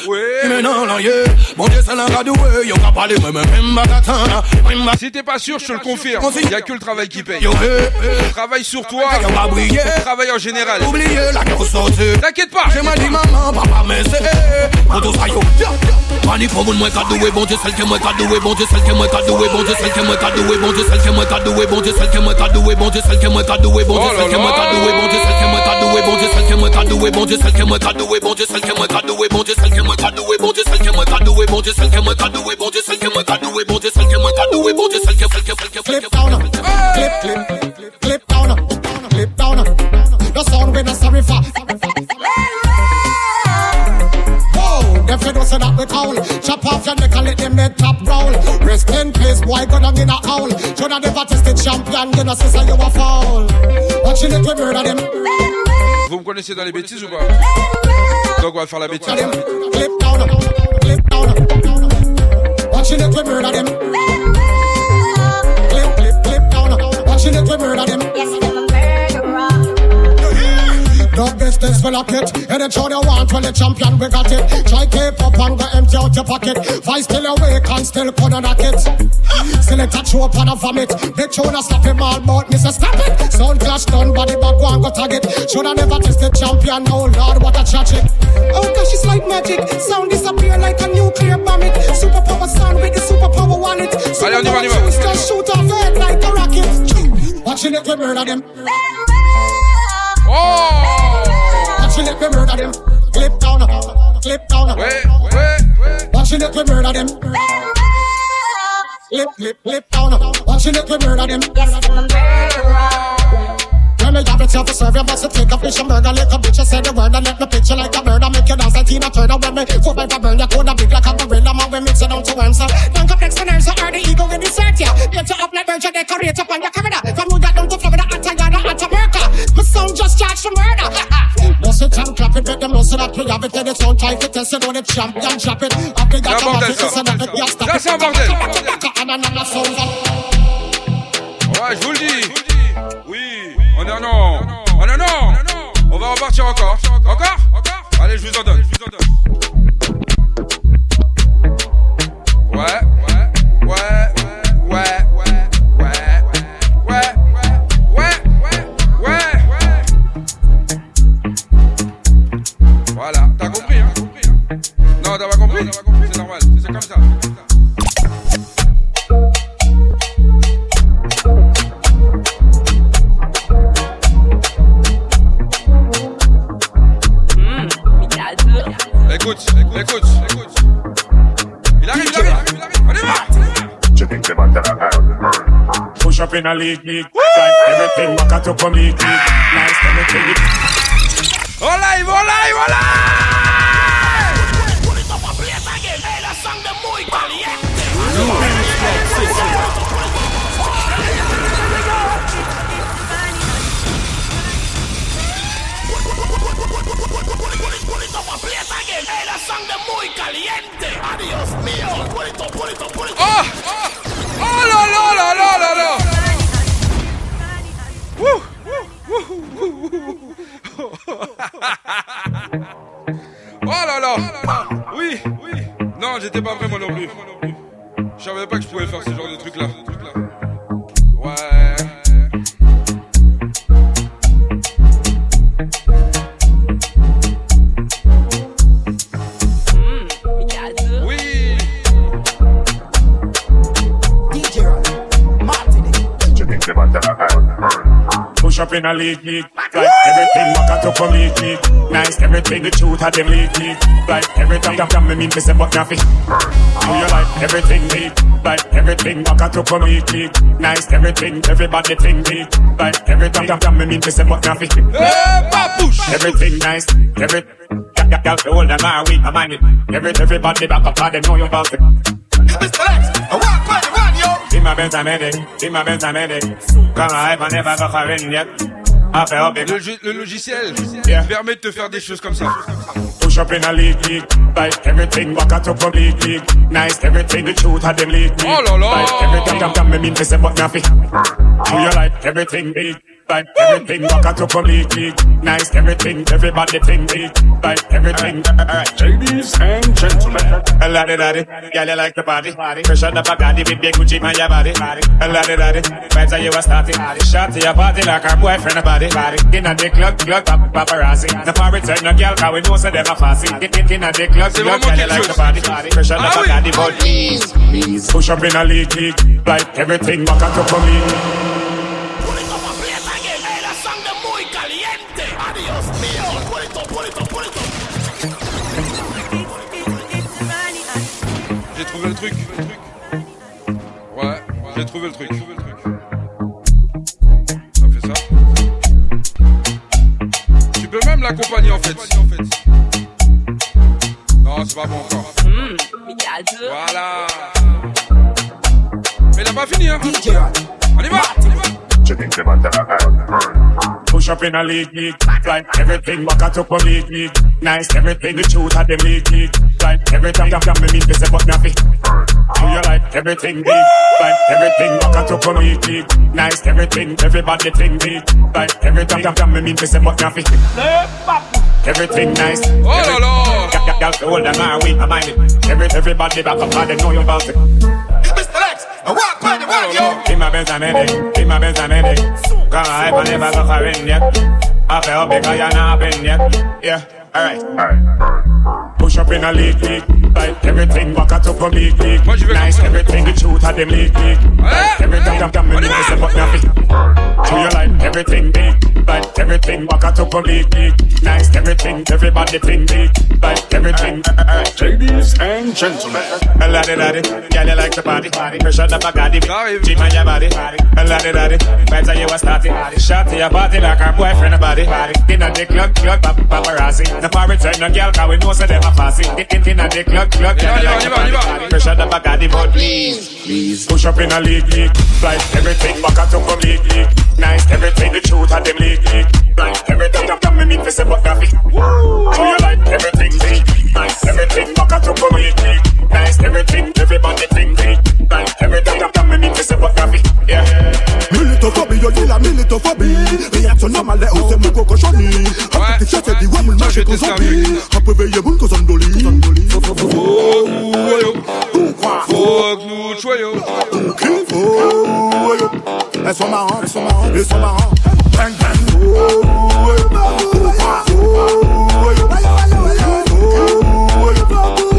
S3: Si t'es pas sûr, je te le confirme. Y'a que le travail qui paye. Travaille sur toi. Travaille en général.
S24: Oubliez la
S3: T'inquiète pas.
S24: J'ai mal dit maman, papa, mais c'est. Bon Dieu, celle bon Dieu, celle doué Bon Dieu celle qui moi qu'a doué Bon Dieu celle qui moi qu'a doué Bon Dieu celle qui moi qu'a doué Bon Dieu celle qui moi qu'a doué Bon Dieu celle qui moi qu'a doué Bon Dieu celle qui moi qu'a doué Bon Dieu celle qui moi qu'a doué Bon Dieu celle qui moi qu'a doué Bon Dieu celle qui moi qu'a doué Bon Dieu celle qui moi qu'a doué Bon Dieu celle qui moi qu'a doué Bon Dieu celle qui moi qu'a doué Bon Dieu celle qui moi qu'a doué Bon Dieu celle qui moi qu'a doué Bon Dieu celle qui celle qui celle qui
S37: Clip down, clip, clip, clip down, clip Whoa, them fi that we cowl. Chop off your neck and let them head top roll. Rest in peace, boy, go down in a hole. Shoulda never tested champion, you know, sister, you a fall. Watching it, we murder them.
S3: Vous me connaissez dans les bêtises ou pas Donc on va faire la bêtise.
S37: Clip down, clip down. Watching it, we murder them. Clip, clip, clip down. Watching it, we murder them. The business will lock it. Any show you want, well, the champion, we got it. Try keep up and go empty out your pocket. Vice still awake and still couldn't knock it. Select a show up and a vomit. Big show to stop him all but Mr. Stop it. Sound clash done, body back one go tag it. Shoulda never tested champion, oh lord, what a tragic. Oh gosh, it's like magic. Sound disappear like a nuclear bomb it. Superpower sound with the superpower wallet.
S3: Allez, on y va, on y va.
S37: Superpower Just shoot off head like a rocket. Watching it, we murder them. Oh! Watching it, we murder them. Clip down, clip down. Watching it, we murder them. Clip, clip, clip down. Watching it, we murder them. When me have it here to serve you, must take a fish and burger like a bitch. You say the word and let me picture like a murder. Make you dance like Tina Turner. When me foot by the burn, you coulda big like a gorilla. Man, we mix it down to answer. Don't complex for nerves, or the ego will desert ya. Get you up like birds, you decorate up on your corridor. From New York down to Florida, Antagada, and Jamaica. My sound just charged for murder. Bust it and clap it, make them know so that we have it. Then it's on test it on the drop it. Up the it, the gas
S3: c'est un bordel. Ouais, je vous le dis. Oui. Oh non, non. Oh non, non. On va repartir encore. Encore? Allez, je vous en donne. Je vous en donne. in
S38: a league. Like everything back at up for me, Hola y
S3: y Adiós mío. ¡Oh! ¡Oh! ¡Oh, no, no, no, no! no! J'étais pas vraiment non plus. Je savais pas que je pouvais faire ce genre de truc là. Ouais. Oui.
S38: Push up in a league, league. Up from league, league. Nice, everything, the truth of them league, league. Like everything, come, me mean, me say, but nothing. Do you like everything, league? Like everything, walk out up from league, league. Nice, everything, everybody think league. Like everything, come, me mean, me say, but nothing. Everything nice, every. Got got the old and my weak, I mind it. Every everybody back up, they know you about it. Mr. Lex, I walk by the yo. Be my best, I'm medic. Be my best, I'm medic. Come on, I never got a ring yet.
S3: Le, jeu- le logiciel permet de te faire des choses comme ça.
S38: Push up in a league, league. Like everything, walk out up from league, league. Nice, everything, the truth of them league, league.
S3: Oh la la.
S38: Like everything, me mean to say, but nothing. Do you like everything big? Like everything, walk out up league. Nice, everything, everybody think big. Like everything. Alright, ladies and gentlemen. A lot of girl, you like the party. Pressure the Bacardi with big Gucci on your body. A lot of that, vibes are you a starting. Shot to your party like her boyfriend a body. In a the club, club, pap- paparazzi. The party turn no girl, cause we know so them a fussy. In, a the club, club,
S3: vraiment
S38: girl, you
S3: quelque
S38: like the party. Pressure the
S3: Ah oui.
S38: But please, please. Push up in a league, league. Like everything, walk out up league.
S3: Truc. Ouais, j'ai trouvé le truc. Ça fait ça. Tu peux même l'accompagner en fait. Non, c'est pas bon encore. Voilà. Mais il a pas fini, hein. On y va.
S38: Push up in a league, league. Like everything, up league, league. Nice, everything, the truth of them league, league. Like everything, come, come, me mean to say, but nothing. Do you like everything big? Like everything, walk out up from league, league. Nice, everything, everybody think big. Like everything, come, come, me mean to say, but nothing. Everything nice.
S3: Oh là là.
S38: Got, got, got the old and my weak, I mind it. Every, everybody back up, they know you about it. Mr. Lex, I walk by the run, yo. In my Benz, I'm headache. In my Benz, I'm headache. Come on, I never go for in yet. I feel because you're not been yet. Yeah, alright. Push up in a league, league. Like everything, walk out up from league, league. Nice, everything, the truth of them league, league. Like everything, come, come, me need to say, but nothing. Do you like everything big? Like everything, walk out up from league, league. Nice, everything, everybody think big. Like everything. Ladies and gentlemen. A lot of that, girl, you like the party. Pressure the Bacardi, G on your body. A lot of that, vibes are you a starting. Shot to your body like her boyfriend a body. In a the club, club, paparazzi. The party turn no girl, cause we know so them a fussy. In, in, in a the club, club, girl, you like the party. Pressure the Bacardi, please, please. Push up in a league, league. Like everything, back out up from league, league. Nice, everything, the truth of them league, league. Like everything, come, come, me mean to say, but nothing. Do you like everything big? Nice, everything, back out up from league, league. Nice, everything, everybody think big. Like everything, come, come, me mean to say, but nothing. Yeah.
S39: Militophobie, yo dis la militophobie Réaction normale, on sait plus quoi cochonner Après tes chats, dit ouais, moule marché qu'on zombie Après veiller, boule qu'on zondoli
S3: Fuck nous, choyo.
S39: Elles sont marrantes, elles sont marrantes, elles sont marrantes Bang bang, oh, oh, oh, oh, oh, oh,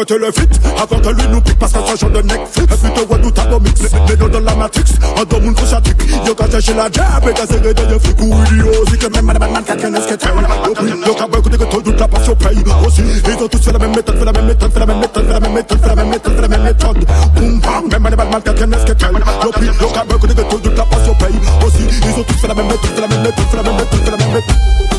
S18: côté le fit Avant que lui nous pique parce genre de Et puis te vois dans la matrix dos moun couchatique Yo quand chez la jab Et t'as serré de flic ou idiot Si que même madame man quelqu'un est ce que t'es Yo pris Yo écouter que tout la passion paye Aussi Ils ont tous fait la même méthode Fait la même méthode Fait la même méthode Fait la même méthode Fait la même méthode Fait la même méthode Boum bam Même madame man quelqu'un est ce que t'es Yo pris Yo écouter que tout la passion paye Aussi Ils ont tous fait la même méthode Fait la même méthode Fait la même méthode Fait la même méthode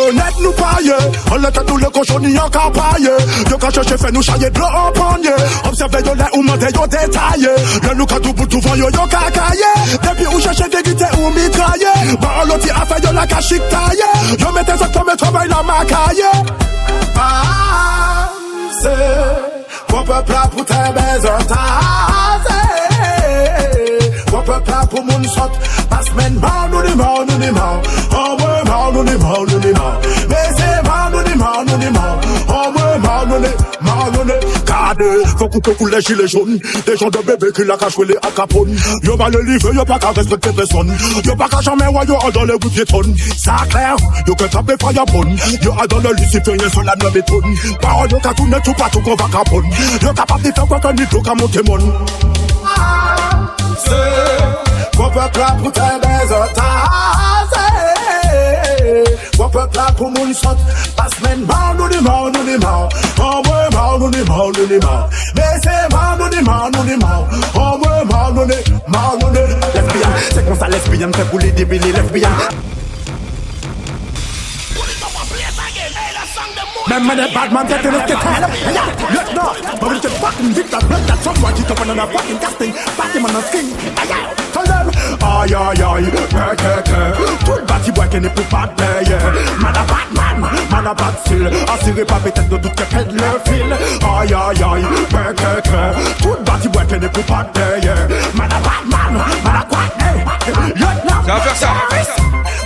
S18: Marionnette nous On l'était tous les cochons ni en campagne. Yo quand cherche fait nous chailler de l'eau en panier Observez yo les ou mentez yo détaillé Le nous quand tout bout tout yo yo kakaye Depuis où cherche vérité ou mitraille Bah l'autre a fait yo la cachique taille Yo mettez ça comme travail la macaille Ah c'est Mon peuple là pour tes baisers Mon peuple là pour mon sot men man nous di man nous di man nous di man Oh ouais man nous di man nous di Gade, faut couper pour les gilets jaunes Des gens de bébé qui la cachent les à Capone Yo le livre, yo pas qu'à respecter personne Yo pas qu'à jamais yo en dans les routes piétonnes Ça clair, yo que taper fire bonne Yo a dans le luciférien sur la noix bétonne Parole yo qu'à tourner tout partout qu'on va capone Yo capable de faire quoi qu'un nid qu'à monter mon. Ah, c'est Mon peuple là pour tes baisers Mon peuple là pour mon sot. Passe men man nous di man nous di man. Ouais man nous di man nous di man. C'est man nous di man nous di man. Ouais man nous di man nous di Lesbian, c'est comme ça lesbian fait pour les débiles lesbian Même les bad man get in the tail Yeah, look no. But it's a fucking Victor. Blood That's some watch it up on a fucking casting. Party man on skin. Aïe Tell them Tout bois qui n'est plus pas payé Man a bad man Man a bad style Assuré pas peut-être de doute que pète le fil Tout bâti bois qui n'est plus pas payé Man a bad man Man a quoi Hey.
S3: Ça va faire ça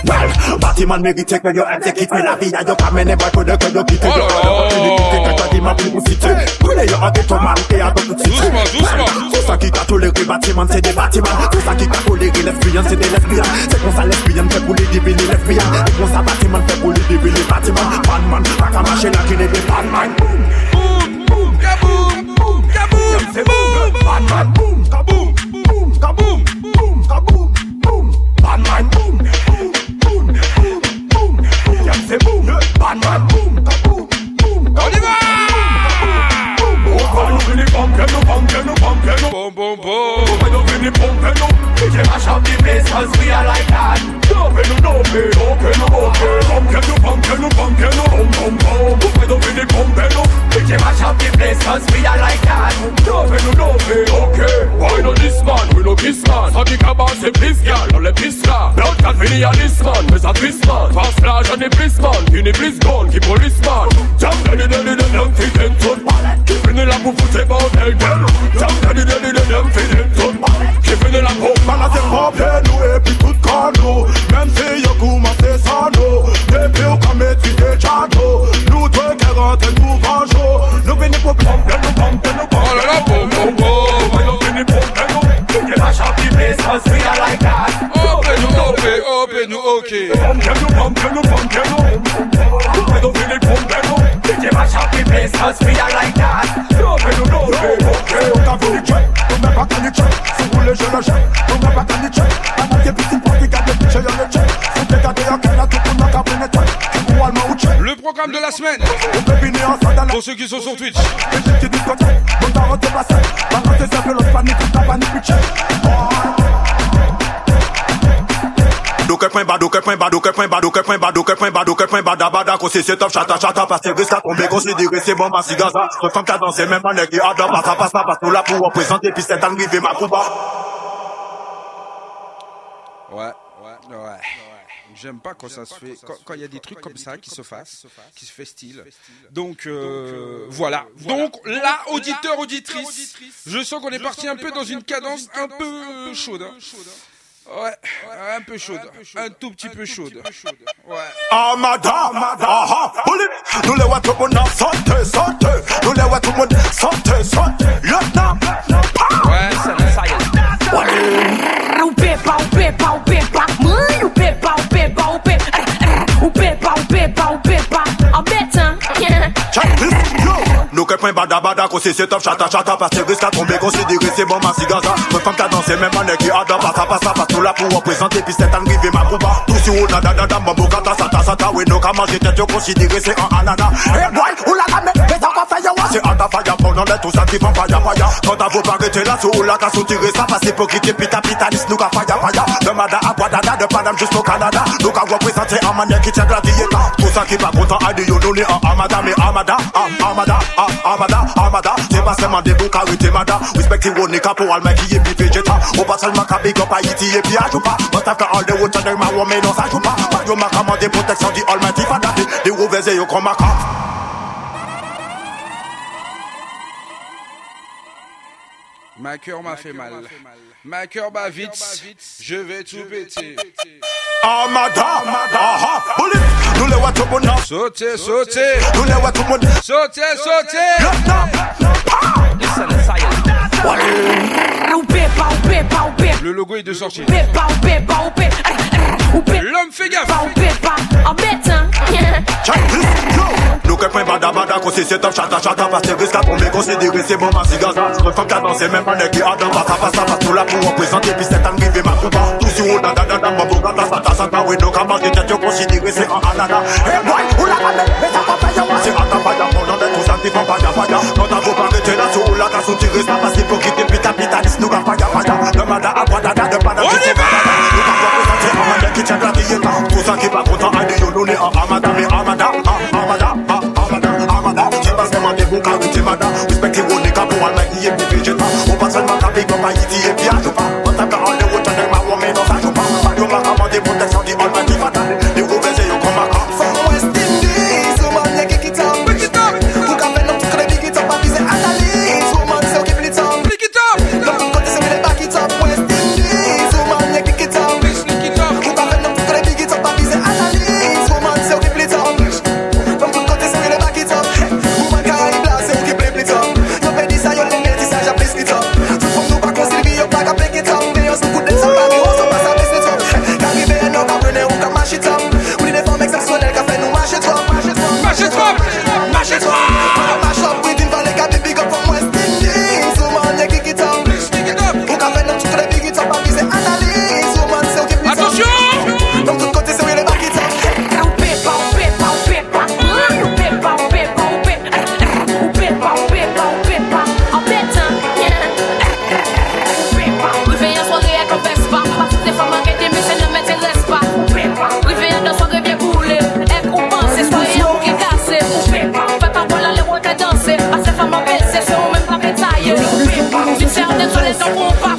S18: Well, bâtiment mérité que yo exécute Mais la vie a yo pas mené boy pour de que yo kite yo a yo Kini kite kata di man pou site Brile yo ade to marite a do tout
S3: site
S18: Tout sa ki ka tolere batiman se de batiman Tout sa ki ka tolere lesbian se de lesbian Se kon sa lesbian fe pou li dibili lesbian Se kon sa batiman fe pou li dibili batiman Panman, baka mache la kine de panman Boum, boum, kaboum, kaboum, kaboum Boum, panman, boum,
S3: kaboum, boum, kaboum
S26: bom bom. When you feel the pumping up, DJ mash up the place 'cause we are like that. Open up, open, open up, open. Up, pumping up, pumping up, bum bum. When you feel the pumping up, DJ mash up the place 'cause we like that. Open up, open, okay. Why not this man? We no kiss man. So the cabas say please girl, no le pisse là. Blood can feel ya this man, ça twist man. Fast flash and the police man, fini police gun, keep police man. Jump, daddy, daddy, daddy, daddy, daddy, daddy, daddy. Keeping it up for foot, bordel, girl. Jump, daddy, daddy, daddy, daddy, daddy, daddy. Keeping it up for
S18: Man a se popye nou e pi tout kan nou Mem se yo kouman se san nou Depi ou ka metrize chato Nou dwe ke rentre nou vanjo Nou vini pou pompe nou pompe nou pompe
S3: Oh la la, bom bom bom
S18: Nou vini pompe nou You mash up the place cause we are like that
S3: Open nous, open, open nous, ok
S18: Pompe nou, pompe nou, pompe nou Nou vini pompe nou You mash up the place cause we are like that Open nou, open, open Nou ka vini check, nou men pa kani check Si roule je le check, nou men pa kani check Anan te piti poti gade
S3: programme de la semaine. Pour ceux qui sont sur Twitch.
S18: Doke pren ba, doke pren ba, doke pren ba, doke pren ba, doke pren ba, doke pren ba, daba da se top, chata chata, pas se gris ka tombe, konsidere se bon masi gaza, se fam ka danse, men manek e adan, pasa pasa, pas nou la pou reprezenter, pi se tan rive ma kouba.
S3: Ouais, ouais, ouais. J'aime pas quand ça se fait, quand- quand il y a des trucs comme ça qui se fassent, qui se fait style. Donc euh, voilà. Donc là, auditeur, auditrice, je sens qu'on est parti un peu dans une cadence un peu chaude. hein. Ouais, un peu chaude. Un tout petit peu chaude. Ouais.
S18: Ah, madame, bullet. Nous les voit tout le monde sauter, sauter. Nous les voit tout le monde sauter, sauter. Lieutenant.
S3: Ouais, ça, ça y est.
S28: O pepa, o pepa, o pepa, mãe, o pepa, o pepa, o pepa, o pepa, o pepa, o pepa, a beta, yeah.
S18: Check this, yo. Nous que point bada bada, qu'on c'est top chata chata, parce que risque à tomber, considéré c'est bon, ma cigaza. Me femme qu'a dansé, même en qui a passa passa, parce que là pour représenter, puis c'est arrivé ma coupa. Tout si on a da da da, mambo kata sata sata, manger tête, yo considéré c'est un anana. Hey boy, ou la gamme, mais pas c'est anda faya, pendant les tout ça qui font faya faya. Quand t'as vous pas arrêter là, c'est ou la qu'à soutirer ça, parce que pour quitter pita pita, lis nous qu'à faya faya. De mada à Guadada, de Paname jusqu'au Canada, nous qu'à représenter un manière qui tient gladiateur. Tout ça qui pas content, a dit yo, nous les en amada, mais amada, ah, amada, ah, amada, amada. C'est pas seulement des boucs arrêtés, mada. Nigga pour all my qui est plus végétal. Au pas seulement qu'à big up Haïti et puis à Joupa. But after all the water, they my woman, non, ça joue pas. Pas yo m'a commandé protection du Almighty Father. Des rouvers et yo comme un
S3: Ma cœur m'a fait mal. Ma cœur bat vite. Je vais tout péter. Sautez, sautez. Sautez, sautez. Le logo est de sortie. L'homme fait gaffe.
S28: Pas ou pas,
S18: en bête, hein. Nous que point bada bada, qu'on c'est top chata chata, parce que risque à tomber, considérer c'est bon, ma cigasse. Mon femme a dansé, même un nègre qui a dans ma ça passe, ça passe, tout là pour représenter, puis c'est un rivé, ma coupa. Tout si on a da da da, ma boga, ta sa ta oui, donc à ma tête, yo considérer c'est un anana. Eh boy, ou la ramène, mais ça va pas y avoir, c'est un tapaya, on en est tous un type en bada bada. Quand t'as vos parents, tu es là, sur la casse, tu restes, parce qu'il faut quitter, puis ta pitaliste, nous va pas y avoir, à bada, de bada, tu sais, bada, nous va pas tient gladiateur. Tout ça qui pas content, a dit yo, nous les en amada, mais amada, amada, amada, amada. C'est pas seulement des boucs arrêtés, mada. Respectez vos niggas pour all my qui est plus végétal. Au pas seulement qu'à big up Haïti et puis à Joupa. On tape dans all the my ça joue pas. Pas yo m'a commandé protection du Almighty Father.
S28: Sers des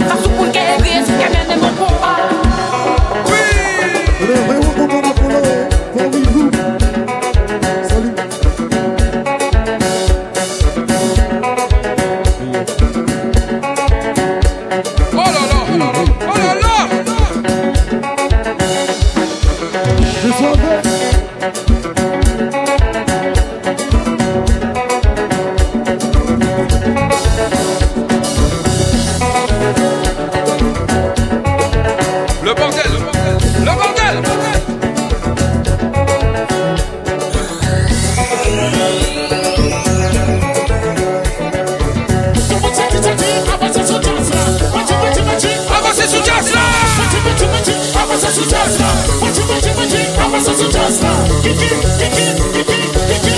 S3: sucesso. Bate, bate, bate, abraça sucesso. Kiki, kiki, kiki, kiki,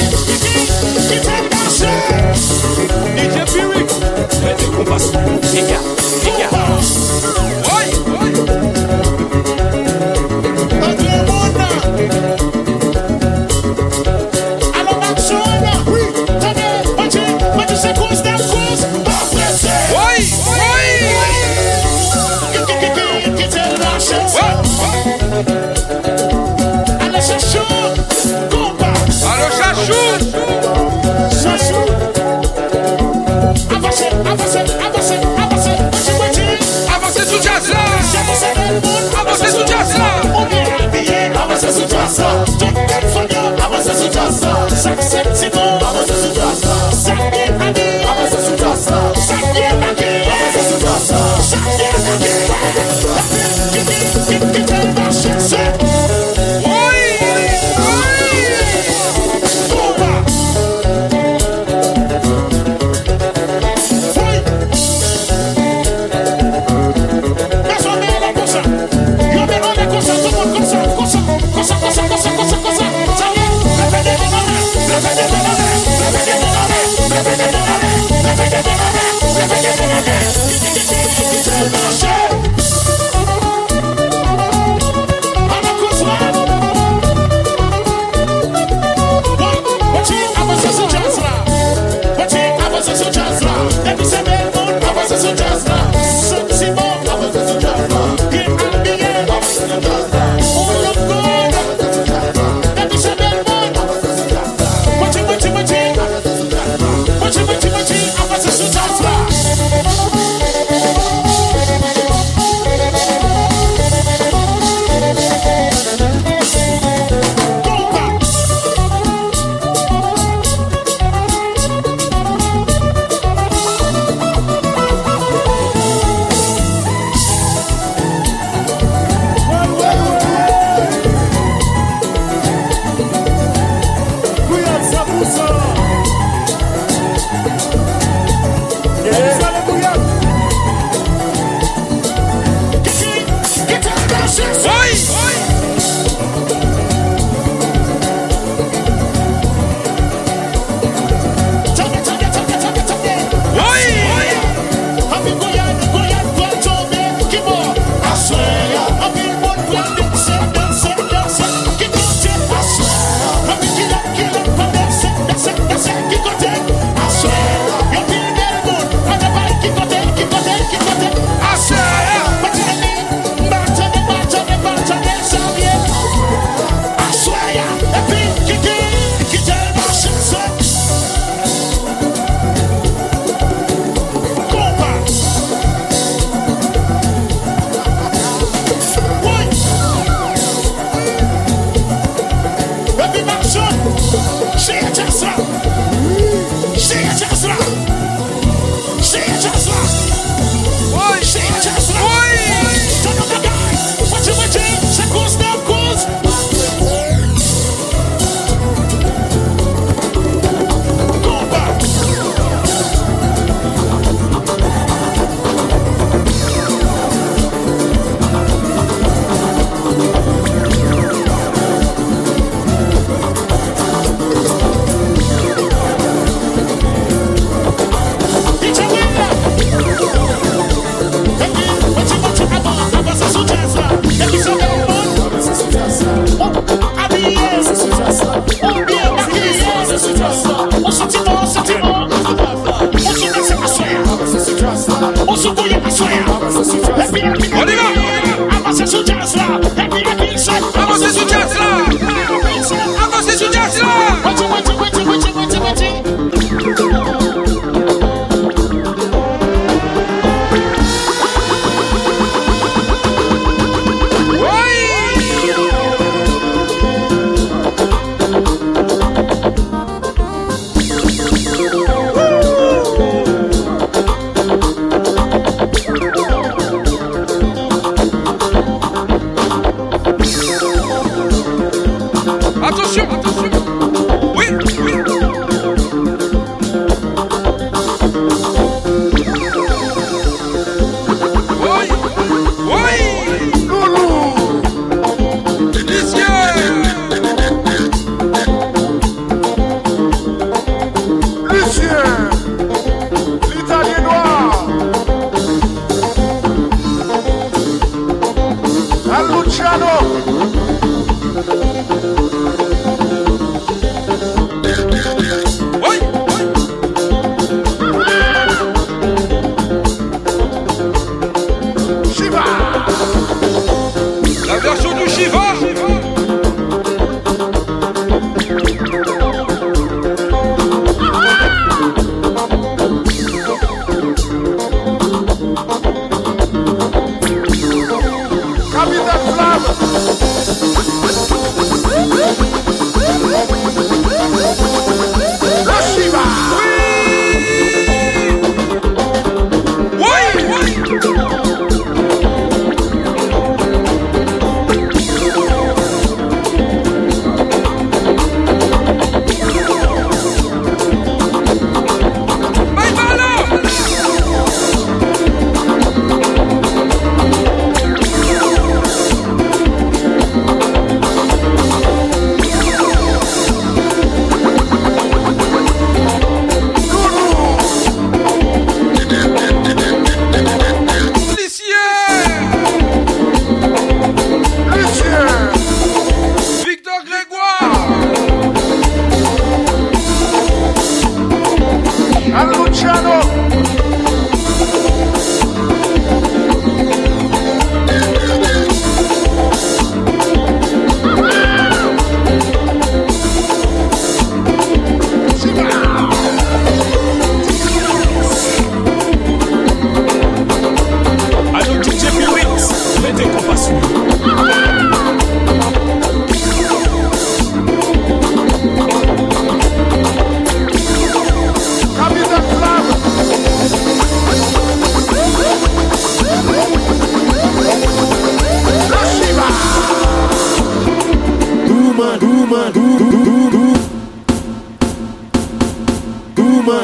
S3: kiki, caixa.
S38: DJ Pirico. Vai ter
S3: compasso. Fica, fica. Oi, oi. Tá Adriana.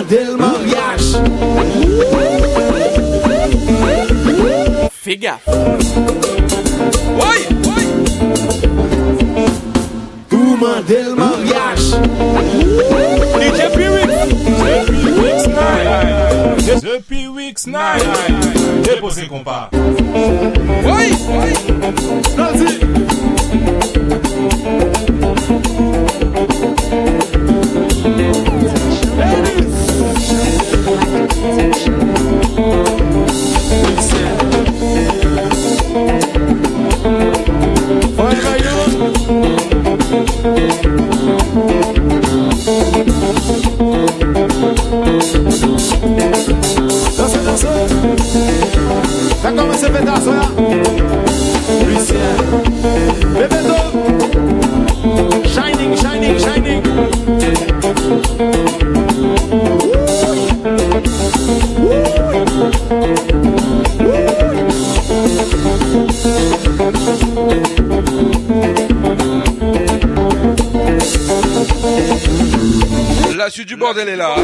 S40: Del mariage.
S5: Fais gaffe.
S3: Oui, oui.
S40: Tout del mariage.
S41: DJ Piwyx. The
S3: 6-9
S40: Depose kompa Oye Oye Nanti bébé ta soya Lucien. Bébé to Shining, shining, shining.
S3: La suite du bordel est là.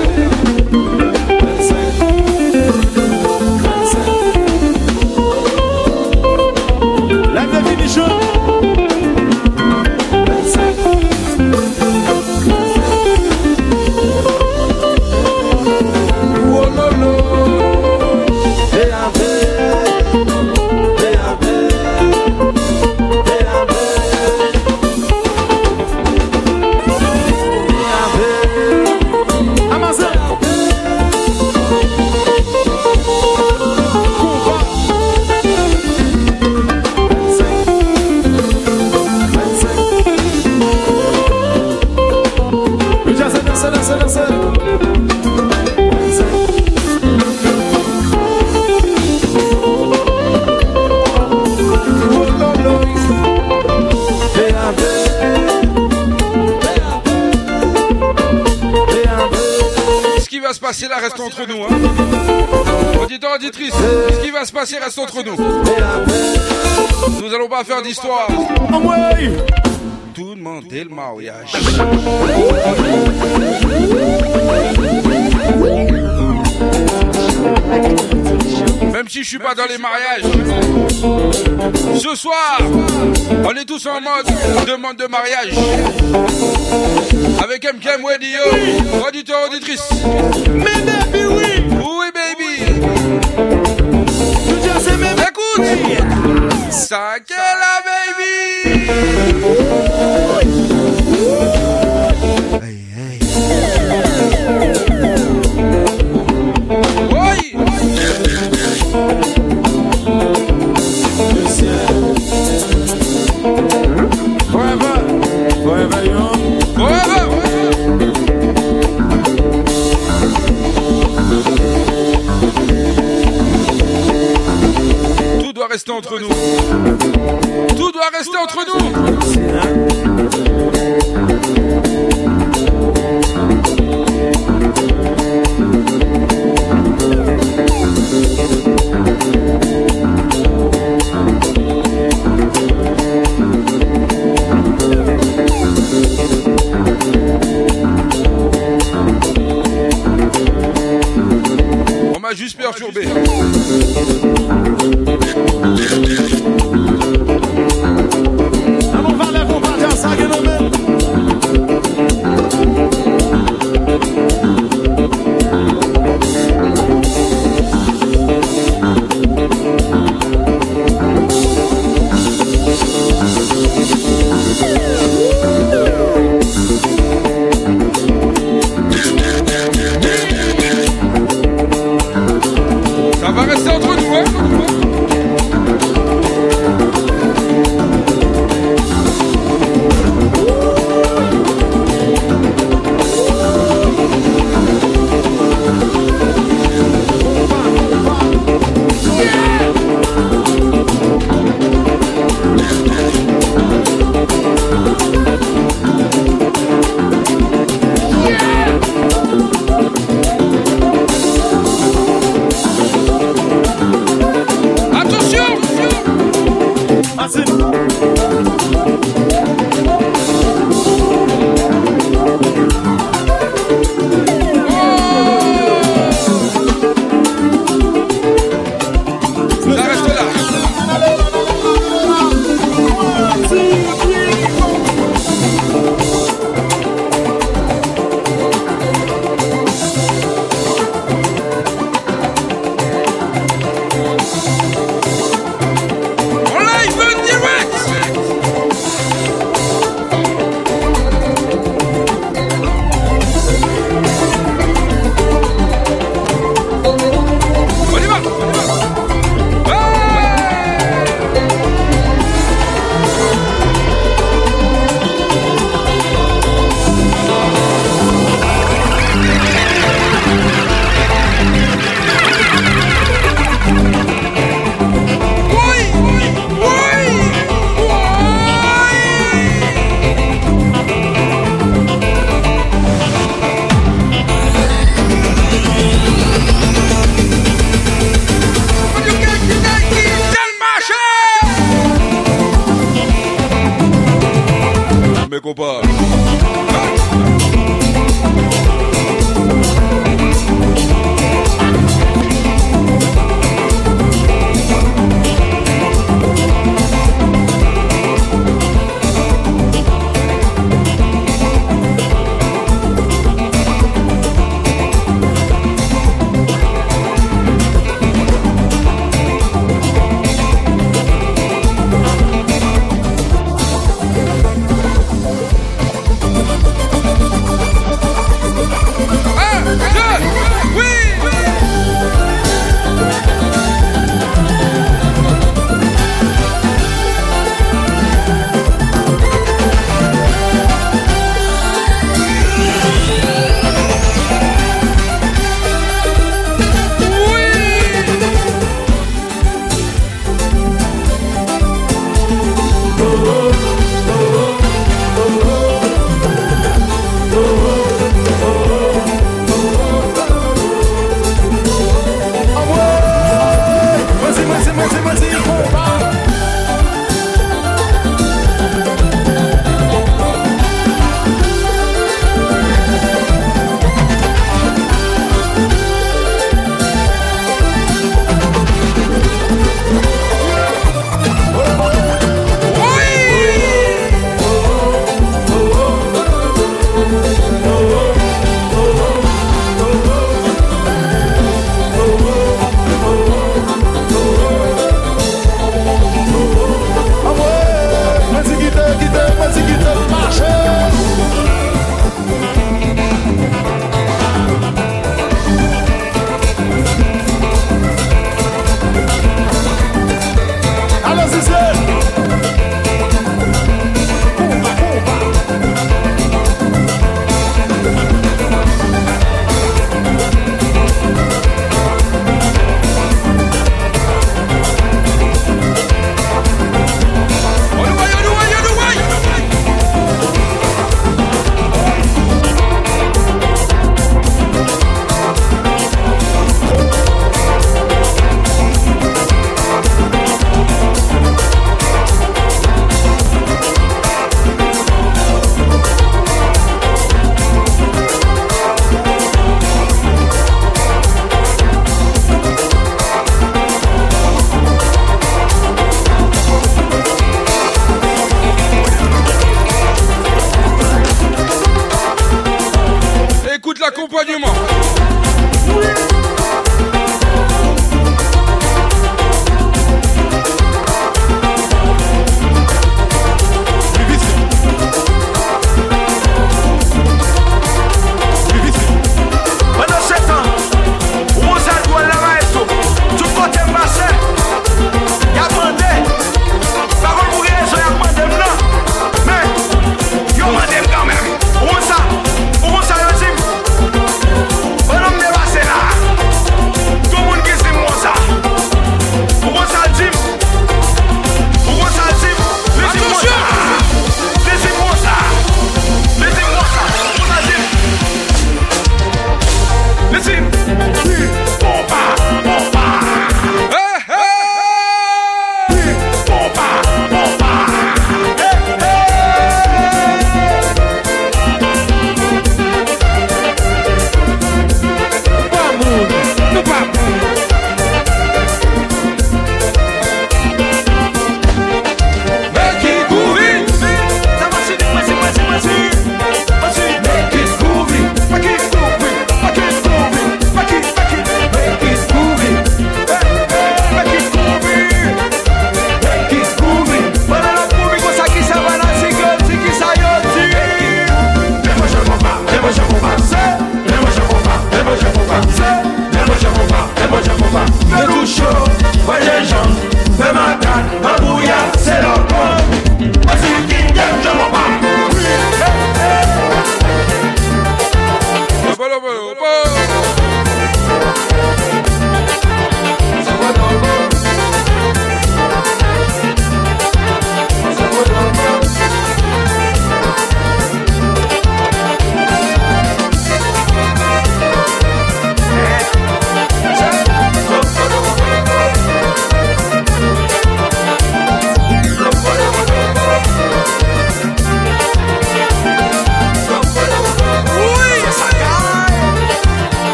S3: Reste entre nous. Hein. Auditeur, auditrice, ce qui va se passer? Reste entre nous. Nous allons pas faire d'histoire. Tout demander le mariage. Même si je suis pas dans les mariages, ce soir, on est tous en mode demande de mariage. Avec MKM Radio, auditeur, auditrice. Mais baby, oui! Oui, baby! Écoute! Ça qu'est la baby! Entre nous.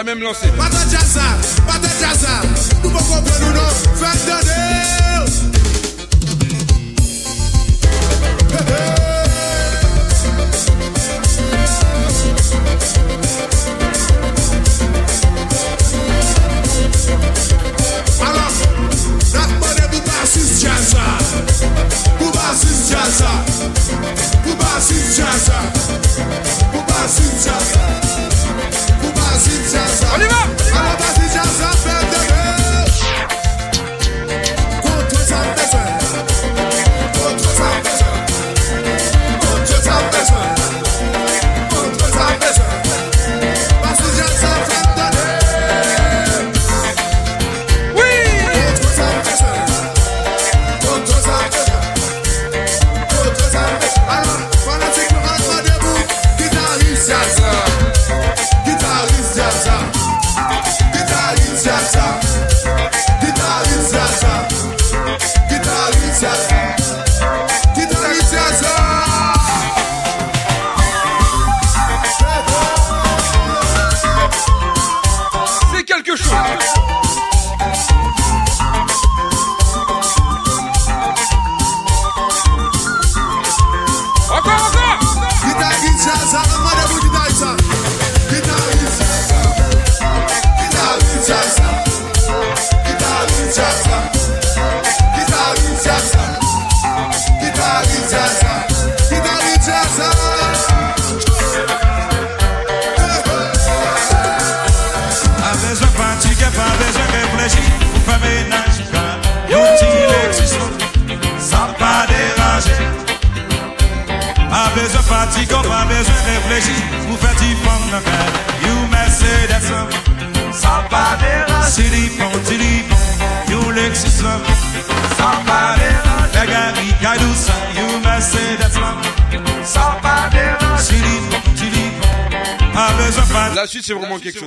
S42: la même
S3: lancée.
S42: Pata Jaza, Pata Jaza.
S3: C'est vraiment quelque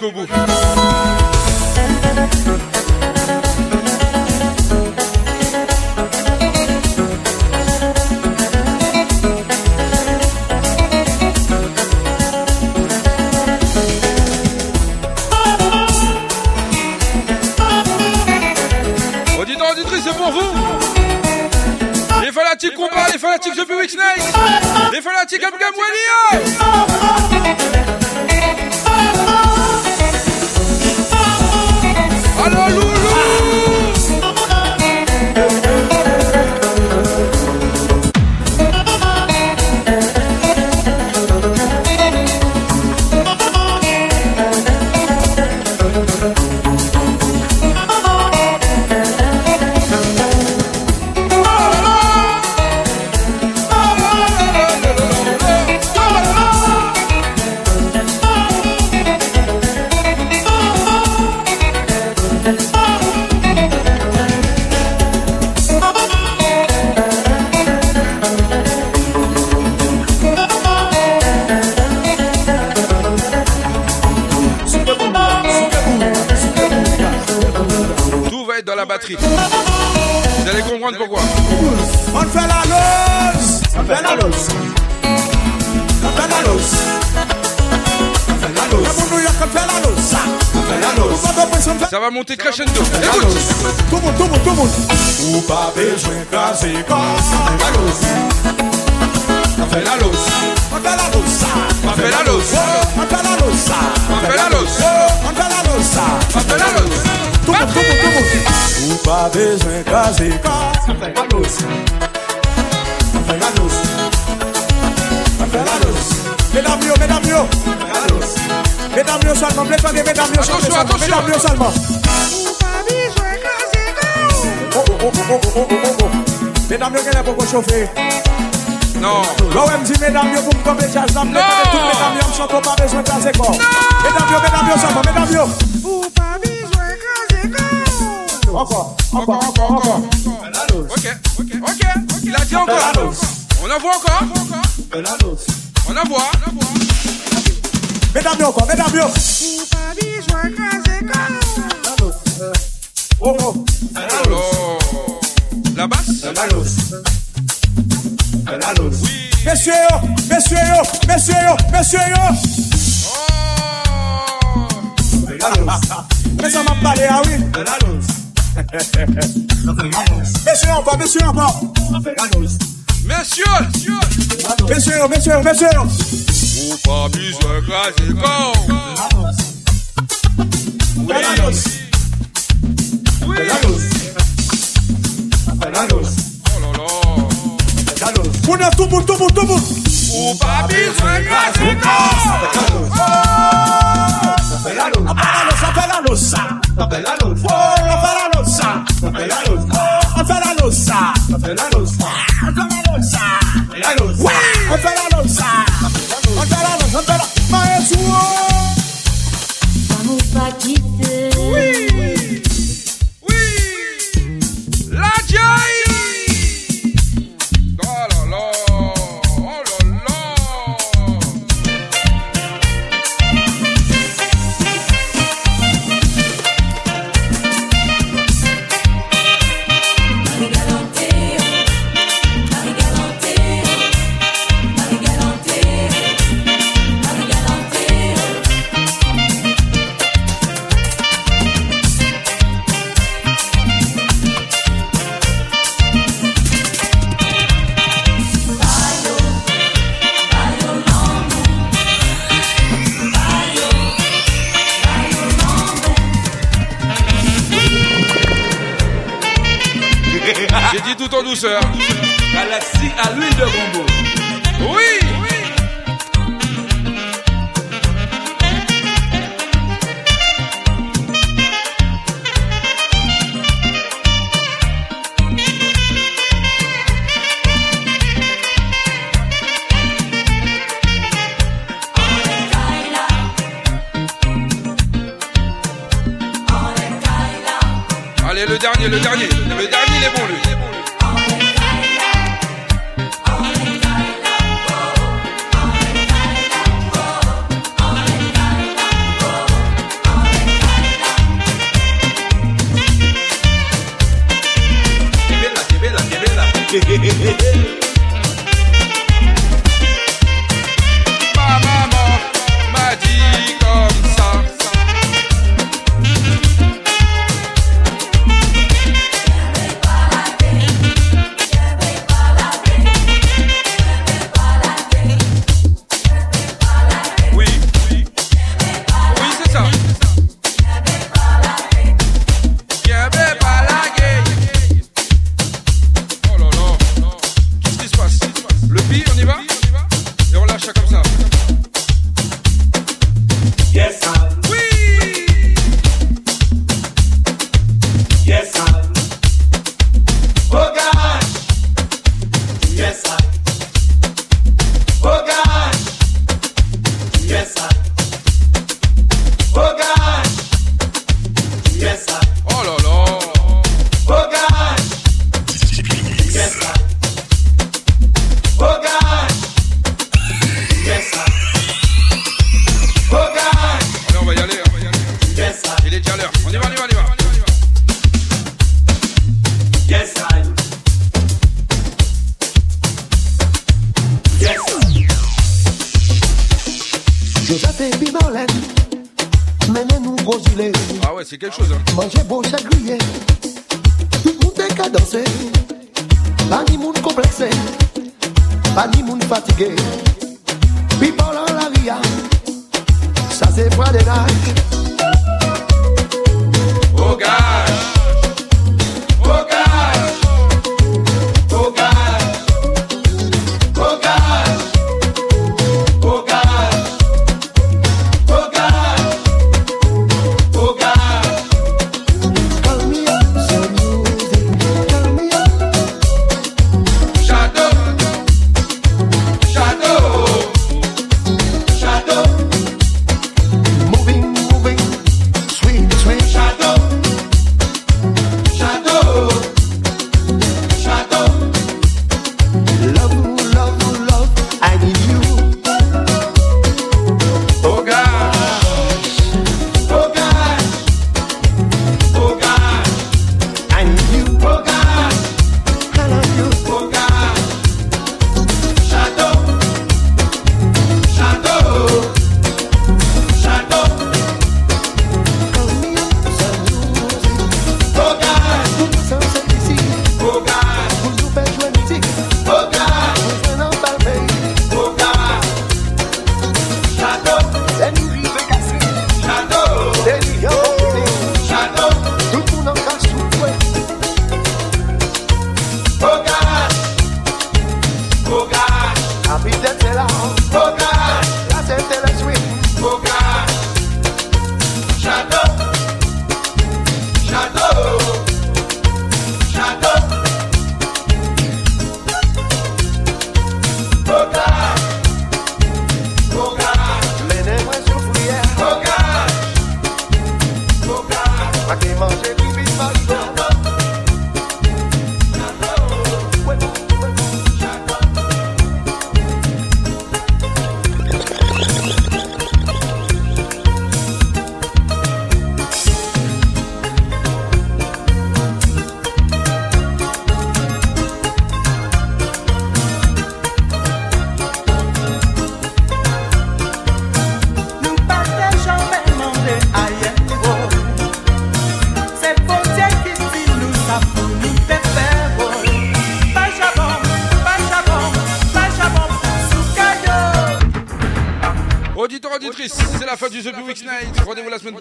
S3: jusqu'au bout. Venceu! mexeu. O Bob é casicão. Pegados. Pegados. Pegados. Pegados. Una tubo, tubo, tubo. O Bob é casicão. Pegados. Apagados, apagados. Apagados. Apagados. Apagados. Apagados. Apagados. Apagados. Santana, maestro!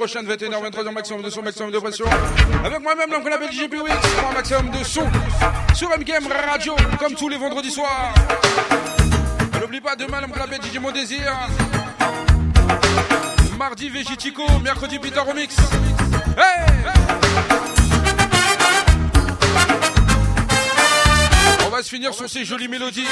S10: prochaine, 21h, 23h, maximum de son, maximum de pression. Avec moi-même, l'homme qu'on appelle pour un maximum de son sur MKM Radio, comme tous les vendredis soirs. N'oublie pas, demain, l'homme qu'on appelle DJ Mon Désir. Mardi, Vegetico, mercredi, Peter Remix. On va se finir sur ces jolies mélodies.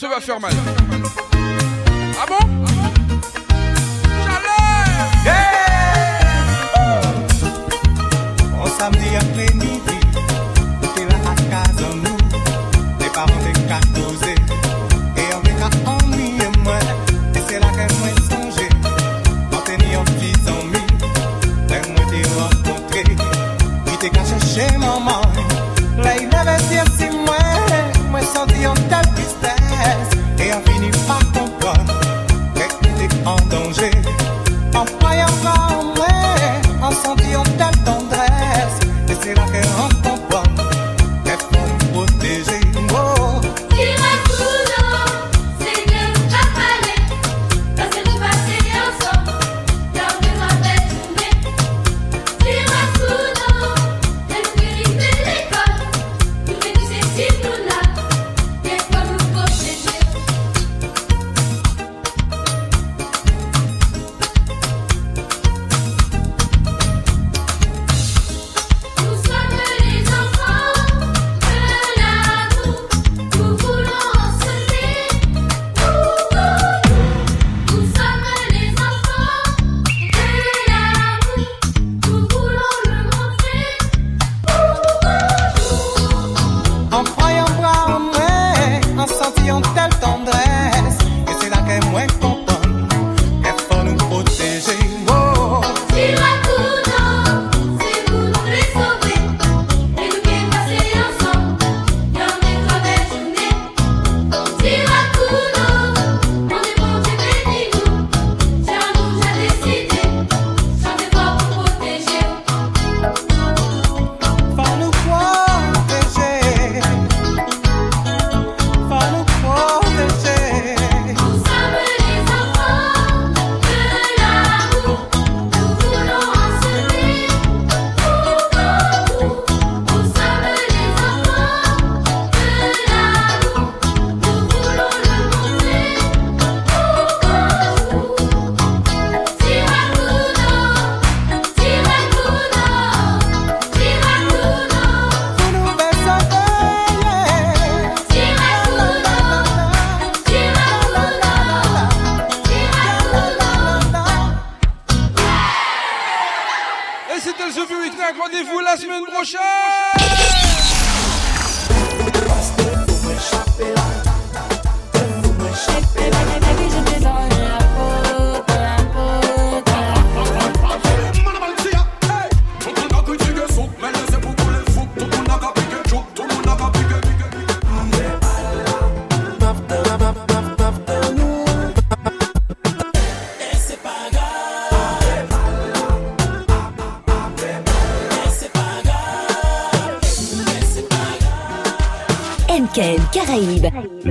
S10: morceau va faire mal.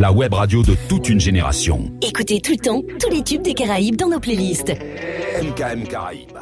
S1: La web radio de toute une génération.
S43: Écoutez tout le temps tous les tubes des Caraïbes dans nos playlists.
S1: MKM Caraïbes.